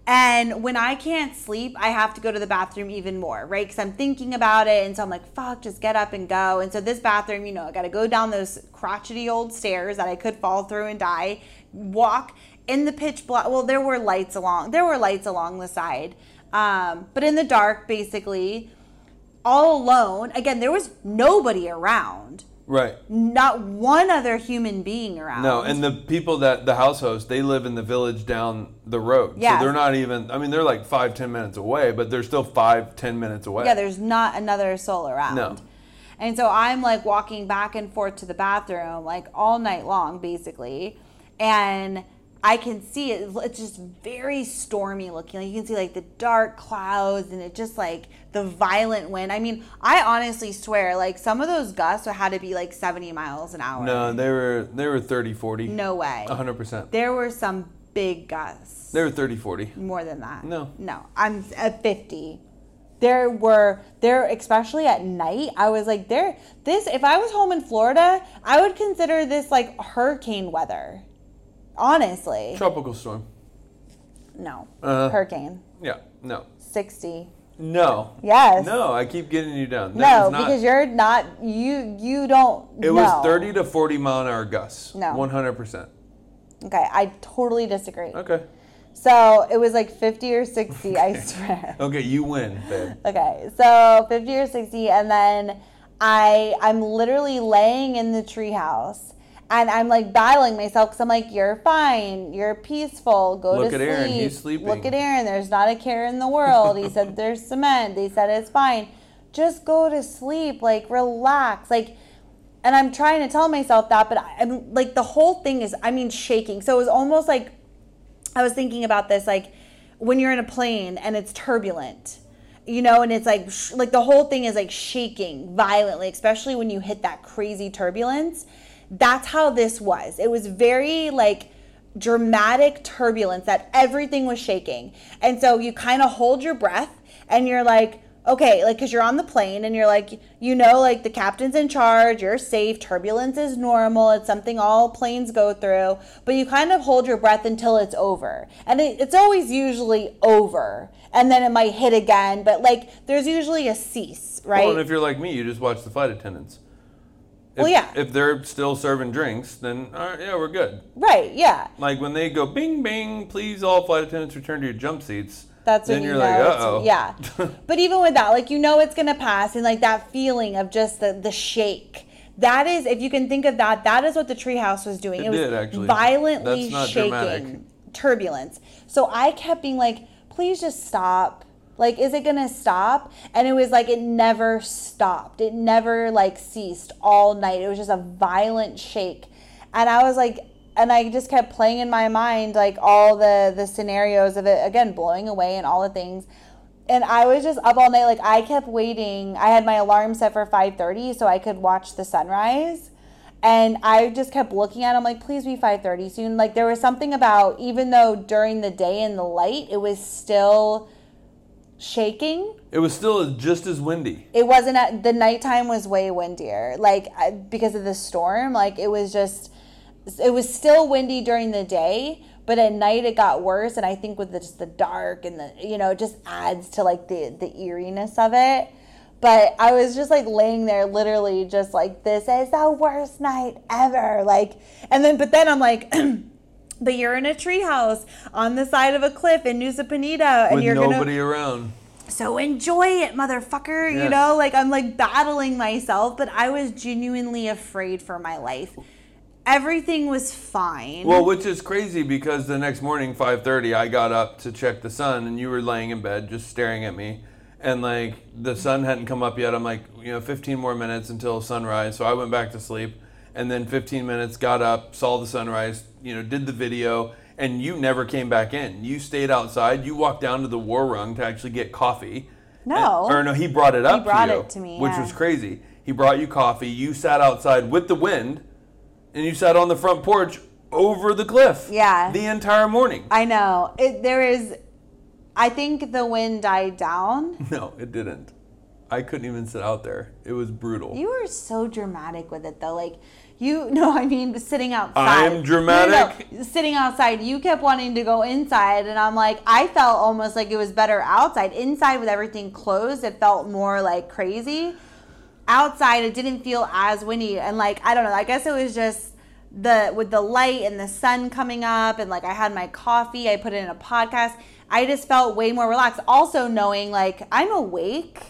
And when I can't sleep, I have to go to the bathroom even more, right? Because I'm thinking about it. And so I'm like, fuck, just get up and go. And so this bathroom, you know, I got to go down those crotchety old stairs that I could fall through and die, walk in the pitch black. Well, there were lights along, there were lights along the side. Um, but in the dark, basically, all alone. Again, there was nobody around. right Not one other human being around. no and the people that the house host they live in the village down the road Yeah. so they're not even i mean they're like five ten minutes away but they're still five ten minutes away Yeah, there's not another soul around. No. And so I'm like walking back and forth to the bathroom like all night long, basically. And I can see it. It's just very stormy looking. Like you can see like the dark clouds and it just like the violent wind. I mean, I honestly swear, like some of those gusts had to be like 70 miles an hour. No, they were they were 30, 40. No way. 100%. There were some big gusts. They were 30, 40. More than that. No. No. I'm at 50. There were there especially at night. I was like there this if I was home in Florida, I would consider this like hurricane weather. Honestly. Tropical storm. No. Uh, hurricane. Yeah. No. 60. No. Yes. No, I keep getting you down. That No, not- because you're not you you don't It know. was 30 to 40 mile an hour gusts. No. 100%. Okay, I totally disagree. Okay. So, it was like 50 or 60, I swear. Okay, you win, babe. Okay, so 50 or 60, and then I I'm literally laying in the treehouse. And I'm like battling myself because I'm like, you're fine, you're peaceful, go Look to sleep. Look at. Aaron, he's sleeping. Look at Aaron, there's not a care in the world. He said there's cement. They said it's fine. Just go to sleep, like relax, like. And I'm trying to tell myself that, but I'm like the whole thing is, I mean, shaking. So it was almost like I was thinking about this like when you're in a plane and it's turbulent, you know, and it's like sh- like the whole thing is like shaking violently, especially when you hit that crazy turbulence. That's how this was. It was very like dramatic turbulence that everything was shaking. And so you kind of hold your breath and you're like okay, like, because you're on the plane and you're like, you know, like the captain's in charge, you're safe, turbulence is normal, it's something all planes go through, but you kind of hold your breath until it's over. And it, it's always usually over, and then it might hit again, but like, there's usually a cease, right? Well, and if you're like me, you just watch the flight attendants. Well, yeah. If they're still serving drinks, then right, yeah, we're good. right, yeah. Like when they go bing bing, please all flight attendants return to your jump seats. That's then when you're like, know uh oh. yeah. but even with that, like you know it's gonna pass, and like that feeling of just the the shake. That is, if you can think of that, that is what the treehouse was doing. It was did, actually. violently That's not shaking, dramatic. turbulence. So I kept being like, "Please just stop." Like, is it gonna stop? And it was like it never stopped. It never like ceased all night. It was just a violent shake, and I was like, and I just kept playing in my mind like all the the scenarios of it again blowing away and all the things. And I was just up all night. Like I kept waiting. I had my alarm set for five thirty so I could watch the sunrise. And I just kept looking at him like, please be five thirty soon. Like there was something about even though during the day in the light it was still shaking. It was still just as windy. It wasn't at the nighttime was way windier. Like because of the storm. Like it was just it was still windy during the day, but at night it got worse. And I think with the, just the dark and the you know it just adds to like the the eeriness of it. But I was just like laying there, literally just like this is the worst night ever. Like, and then but then I'm like. But you're in a treehouse on the side of a cliff in Nusa Penida, and with you're nobody gonna around. so enjoy it, motherfucker. Yeah. You know, like I'm like battling myself, but I was genuinely afraid for my life. Everything was fine. Well, which is crazy because the next morning, 5:30, I got up to check the sun, and you were laying in bed just staring at me, and like the sun hadn't come up yet. I'm like, you know, 15 more minutes until sunrise, so I went back to sleep, and then 15 minutes, got up, saw the sunrise, you know, did the video, and you never came back in. You stayed outside. You walked down to the warung to actually get coffee. No. And- or no, he brought it up. He brought to you, it to me, which yeah. was crazy. He brought you coffee. You sat outside with the wind, and you sat on the front porch over the cliff. Yeah. The entire morning. I know. It there is I think the wind died down. No, it didn't. I couldn't even sit out there. It was brutal. You were so dramatic with it though. Like you no, I mean sitting outside. I'm dramatic? No, no, Sitting outside, you kept wanting to go inside and I'm like I felt almost like it was better outside. Inside with everything closed, it felt more like crazy. Outside it didn't feel as windy and like I don't know, I guess it was just the with the light and the sun coming up and like I had my coffee, I put it in a podcast. I just felt way more relaxed. Also knowing like I'm awake.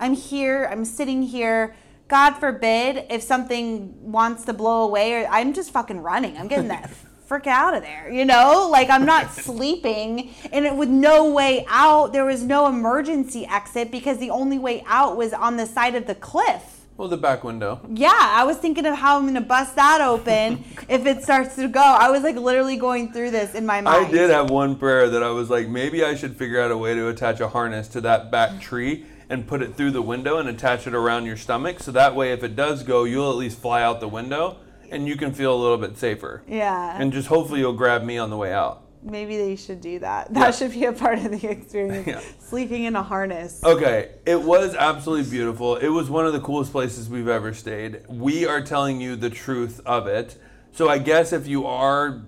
I'm here, I'm sitting here. God forbid if something wants to blow away or I'm just fucking running. I'm getting that frick out of there, you know? Like I'm not sleeping and it with no way out. There was no emergency exit because the only way out was on the side of the cliff. Well, the back window. Yeah, I was thinking of how I'm gonna bust that open if it starts to go. I was like literally going through this in my mind. I did have one prayer that I was like, maybe I should figure out a way to attach a harness to that back tree and put it through the window and attach it around your stomach. So that way, if it does go, you'll at least fly out the window and you can feel a little bit safer. Yeah. And just hopefully you'll grab me on the way out. Maybe they should do that. That Yeah. should be a part of the experience. Yeah. Sleeping in a harness. Okay, it was absolutely beautiful. It was one of the coolest places we've ever stayed. We are telling you the truth of it. So I guess if you are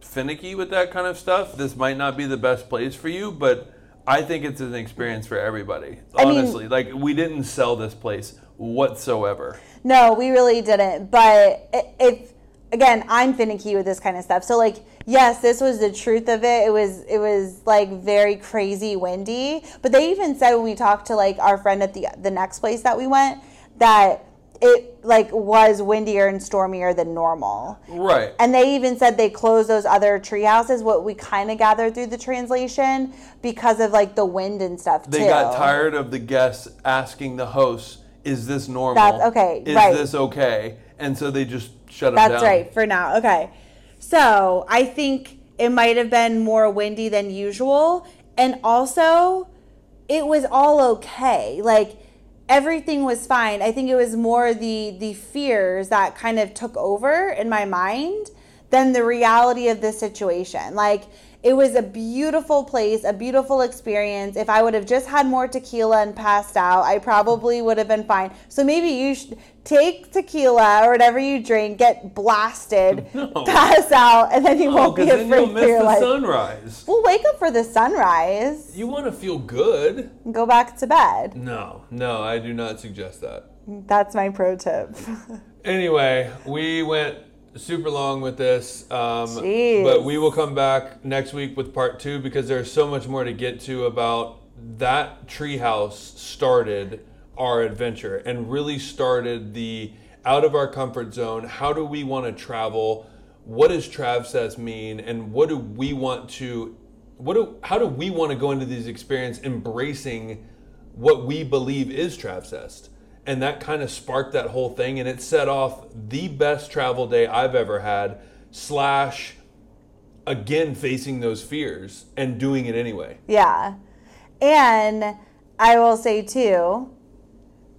finicky with that kind of stuff, this might not be the best place for you, but I think it's an experience for everybody. I mean- Honestly, like we didn't sell this place whatsoever. No, we really didn't. But if again, I'm finicky with this kind of stuff. So like, yes, this was the truth of it. It was it was like very crazy windy. But they even said when we talked to like our friend at the the next place that we went that it like was windier and stormier than normal. Right. And they even said they closed those other tree houses, what we kind of gathered through the translation, because of like the wind and stuff They too. got tired of the guests asking the hosts, "Is this normal? That's okay, Is right. this okay?" And so they just shut them That's down. right for now. Okay. So I think it might have been more windy than usual. And also, it was all okay. Like, everything was fine. I think it was more the the fears that kind of took over in my mind than the reality of the situation. Like it was a beautiful place, a beautiful experience. If I would have just had more tequila and passed out, I probably would have been fine. So maybe you should take tequila or whatever you drink, get blasted, No. pass out, and then you Oh, won't be because then afraid you'll for miss your the life. sunrise. We'll wake up for the sunrise You want to feel good? go back to bed. No, no, I do not suggest that. That's my pro tip. Anyway, we went super long with this, um, but we will come back next week with part two because there's so much more to get to about that treehouse started our adventure and really started the out of our comfort zone. How do we want to travel? What does Travcess mean, and what do we want to? What do? How do we want to go into these experiences embracing what we believe is Travcess? And that kind of sparked that whole thing and it set off the best travel day i've ever had slash again facing those fears and doing it anyway Yeah. And I will say too,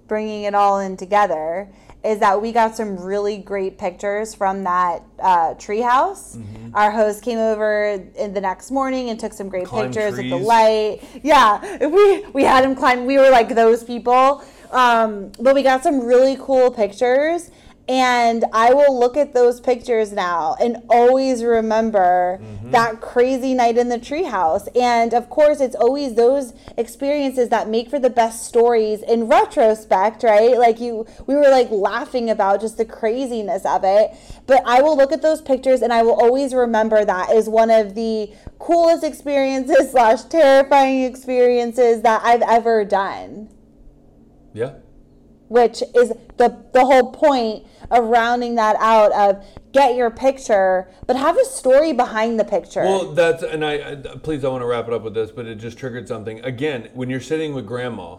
bringing it all in together, is that we got some really great pictures from that uh, treehouse. Our host came over in the next morning and took some great Climbed pictures with the light. Yeah, we we had him climb. We were like those people, um, but we got some really cool pictures. And I will look at those pictures now and always remember that crazy night in the treehouse. And of course, it's always those experiences that make for the best stories in retrospect, right? Like you, we were like laughing about just the craziness of it. But I will look at those pictures and I will always remember that as one of the coolest experiences slash terrifying experiences that I've ever done yeah. Which is the the whole point of rounding that out of get your picture but have a story behind the picture. Well that's and i I- please i want to wrap it up with this but it just triggered something. Again when you're sitting with grandma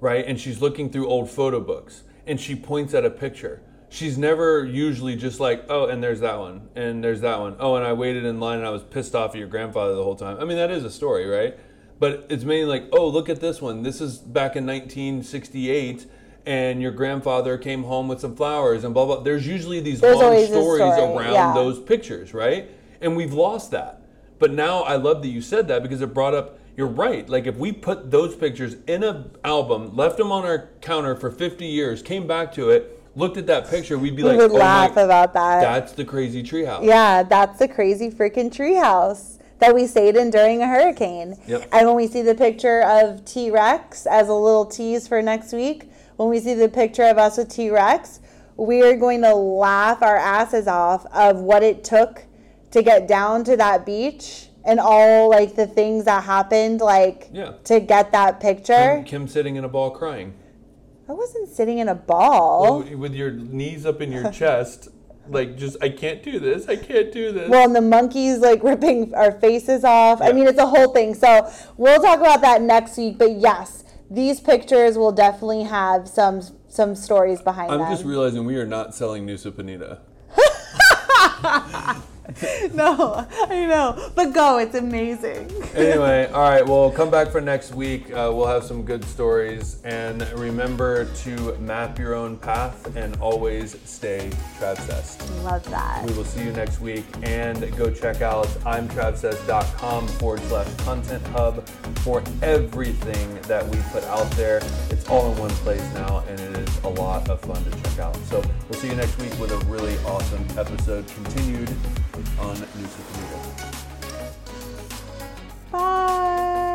right and she's looking through old photo books and she points at a picture she's never usually just like oh and there's that one and there's that one. Oh and i waited in line and i was pissed off at your grandfather the whole time. I mean that is a story right but it's mainly like oh look at this one. This is back in 1968 and your grandfather came home with some flowers and blah blah. There's usually these There's long stories story, around yeah. those pictures right? And we've lost that. But now i love that you said that because it brought up you're right. Like if we put those pictures in an album left them on our counter for 50 years came back to it looked at that picture we'd be we like would oh laugh my, about that. That's the crazy treehouse. Yeah that's the crazy freaking treehouse that we stayed in during a hurricane. Yep. and when we see the picture of t-rex as a little tease for next week when we see the picture of us with t-rex we are going to laugh our asses off of what it took to get down to that beach and all like the things that happened like Yeah. to get that picture. Kim, Kim sitting in a ball crying. I wasn't sitting in a ball. Well, with your knees up in your chest like just i can't do this i can't do this well, and the monkeys like ripping our faces off. I mean, it's a whole thing. So we'll talk about that next week. But yes, these pictures will definitely have some some stories behind them. I'm just realizing we are not selling Nusa Penida. no, I know, but go. It's amazing. anyway, all right. Well, come back for next week. Uh, we'll have some good stories, and remember to map your own path and always stay Travcessed. Love that. We will see you next week, and go check out imtravcess.com forward slash content hub for everything that we put out there. It's all in one place now, and it is a lot of fun to check out. So we'll see you next week with a really awesome episode continued on New Super Bye.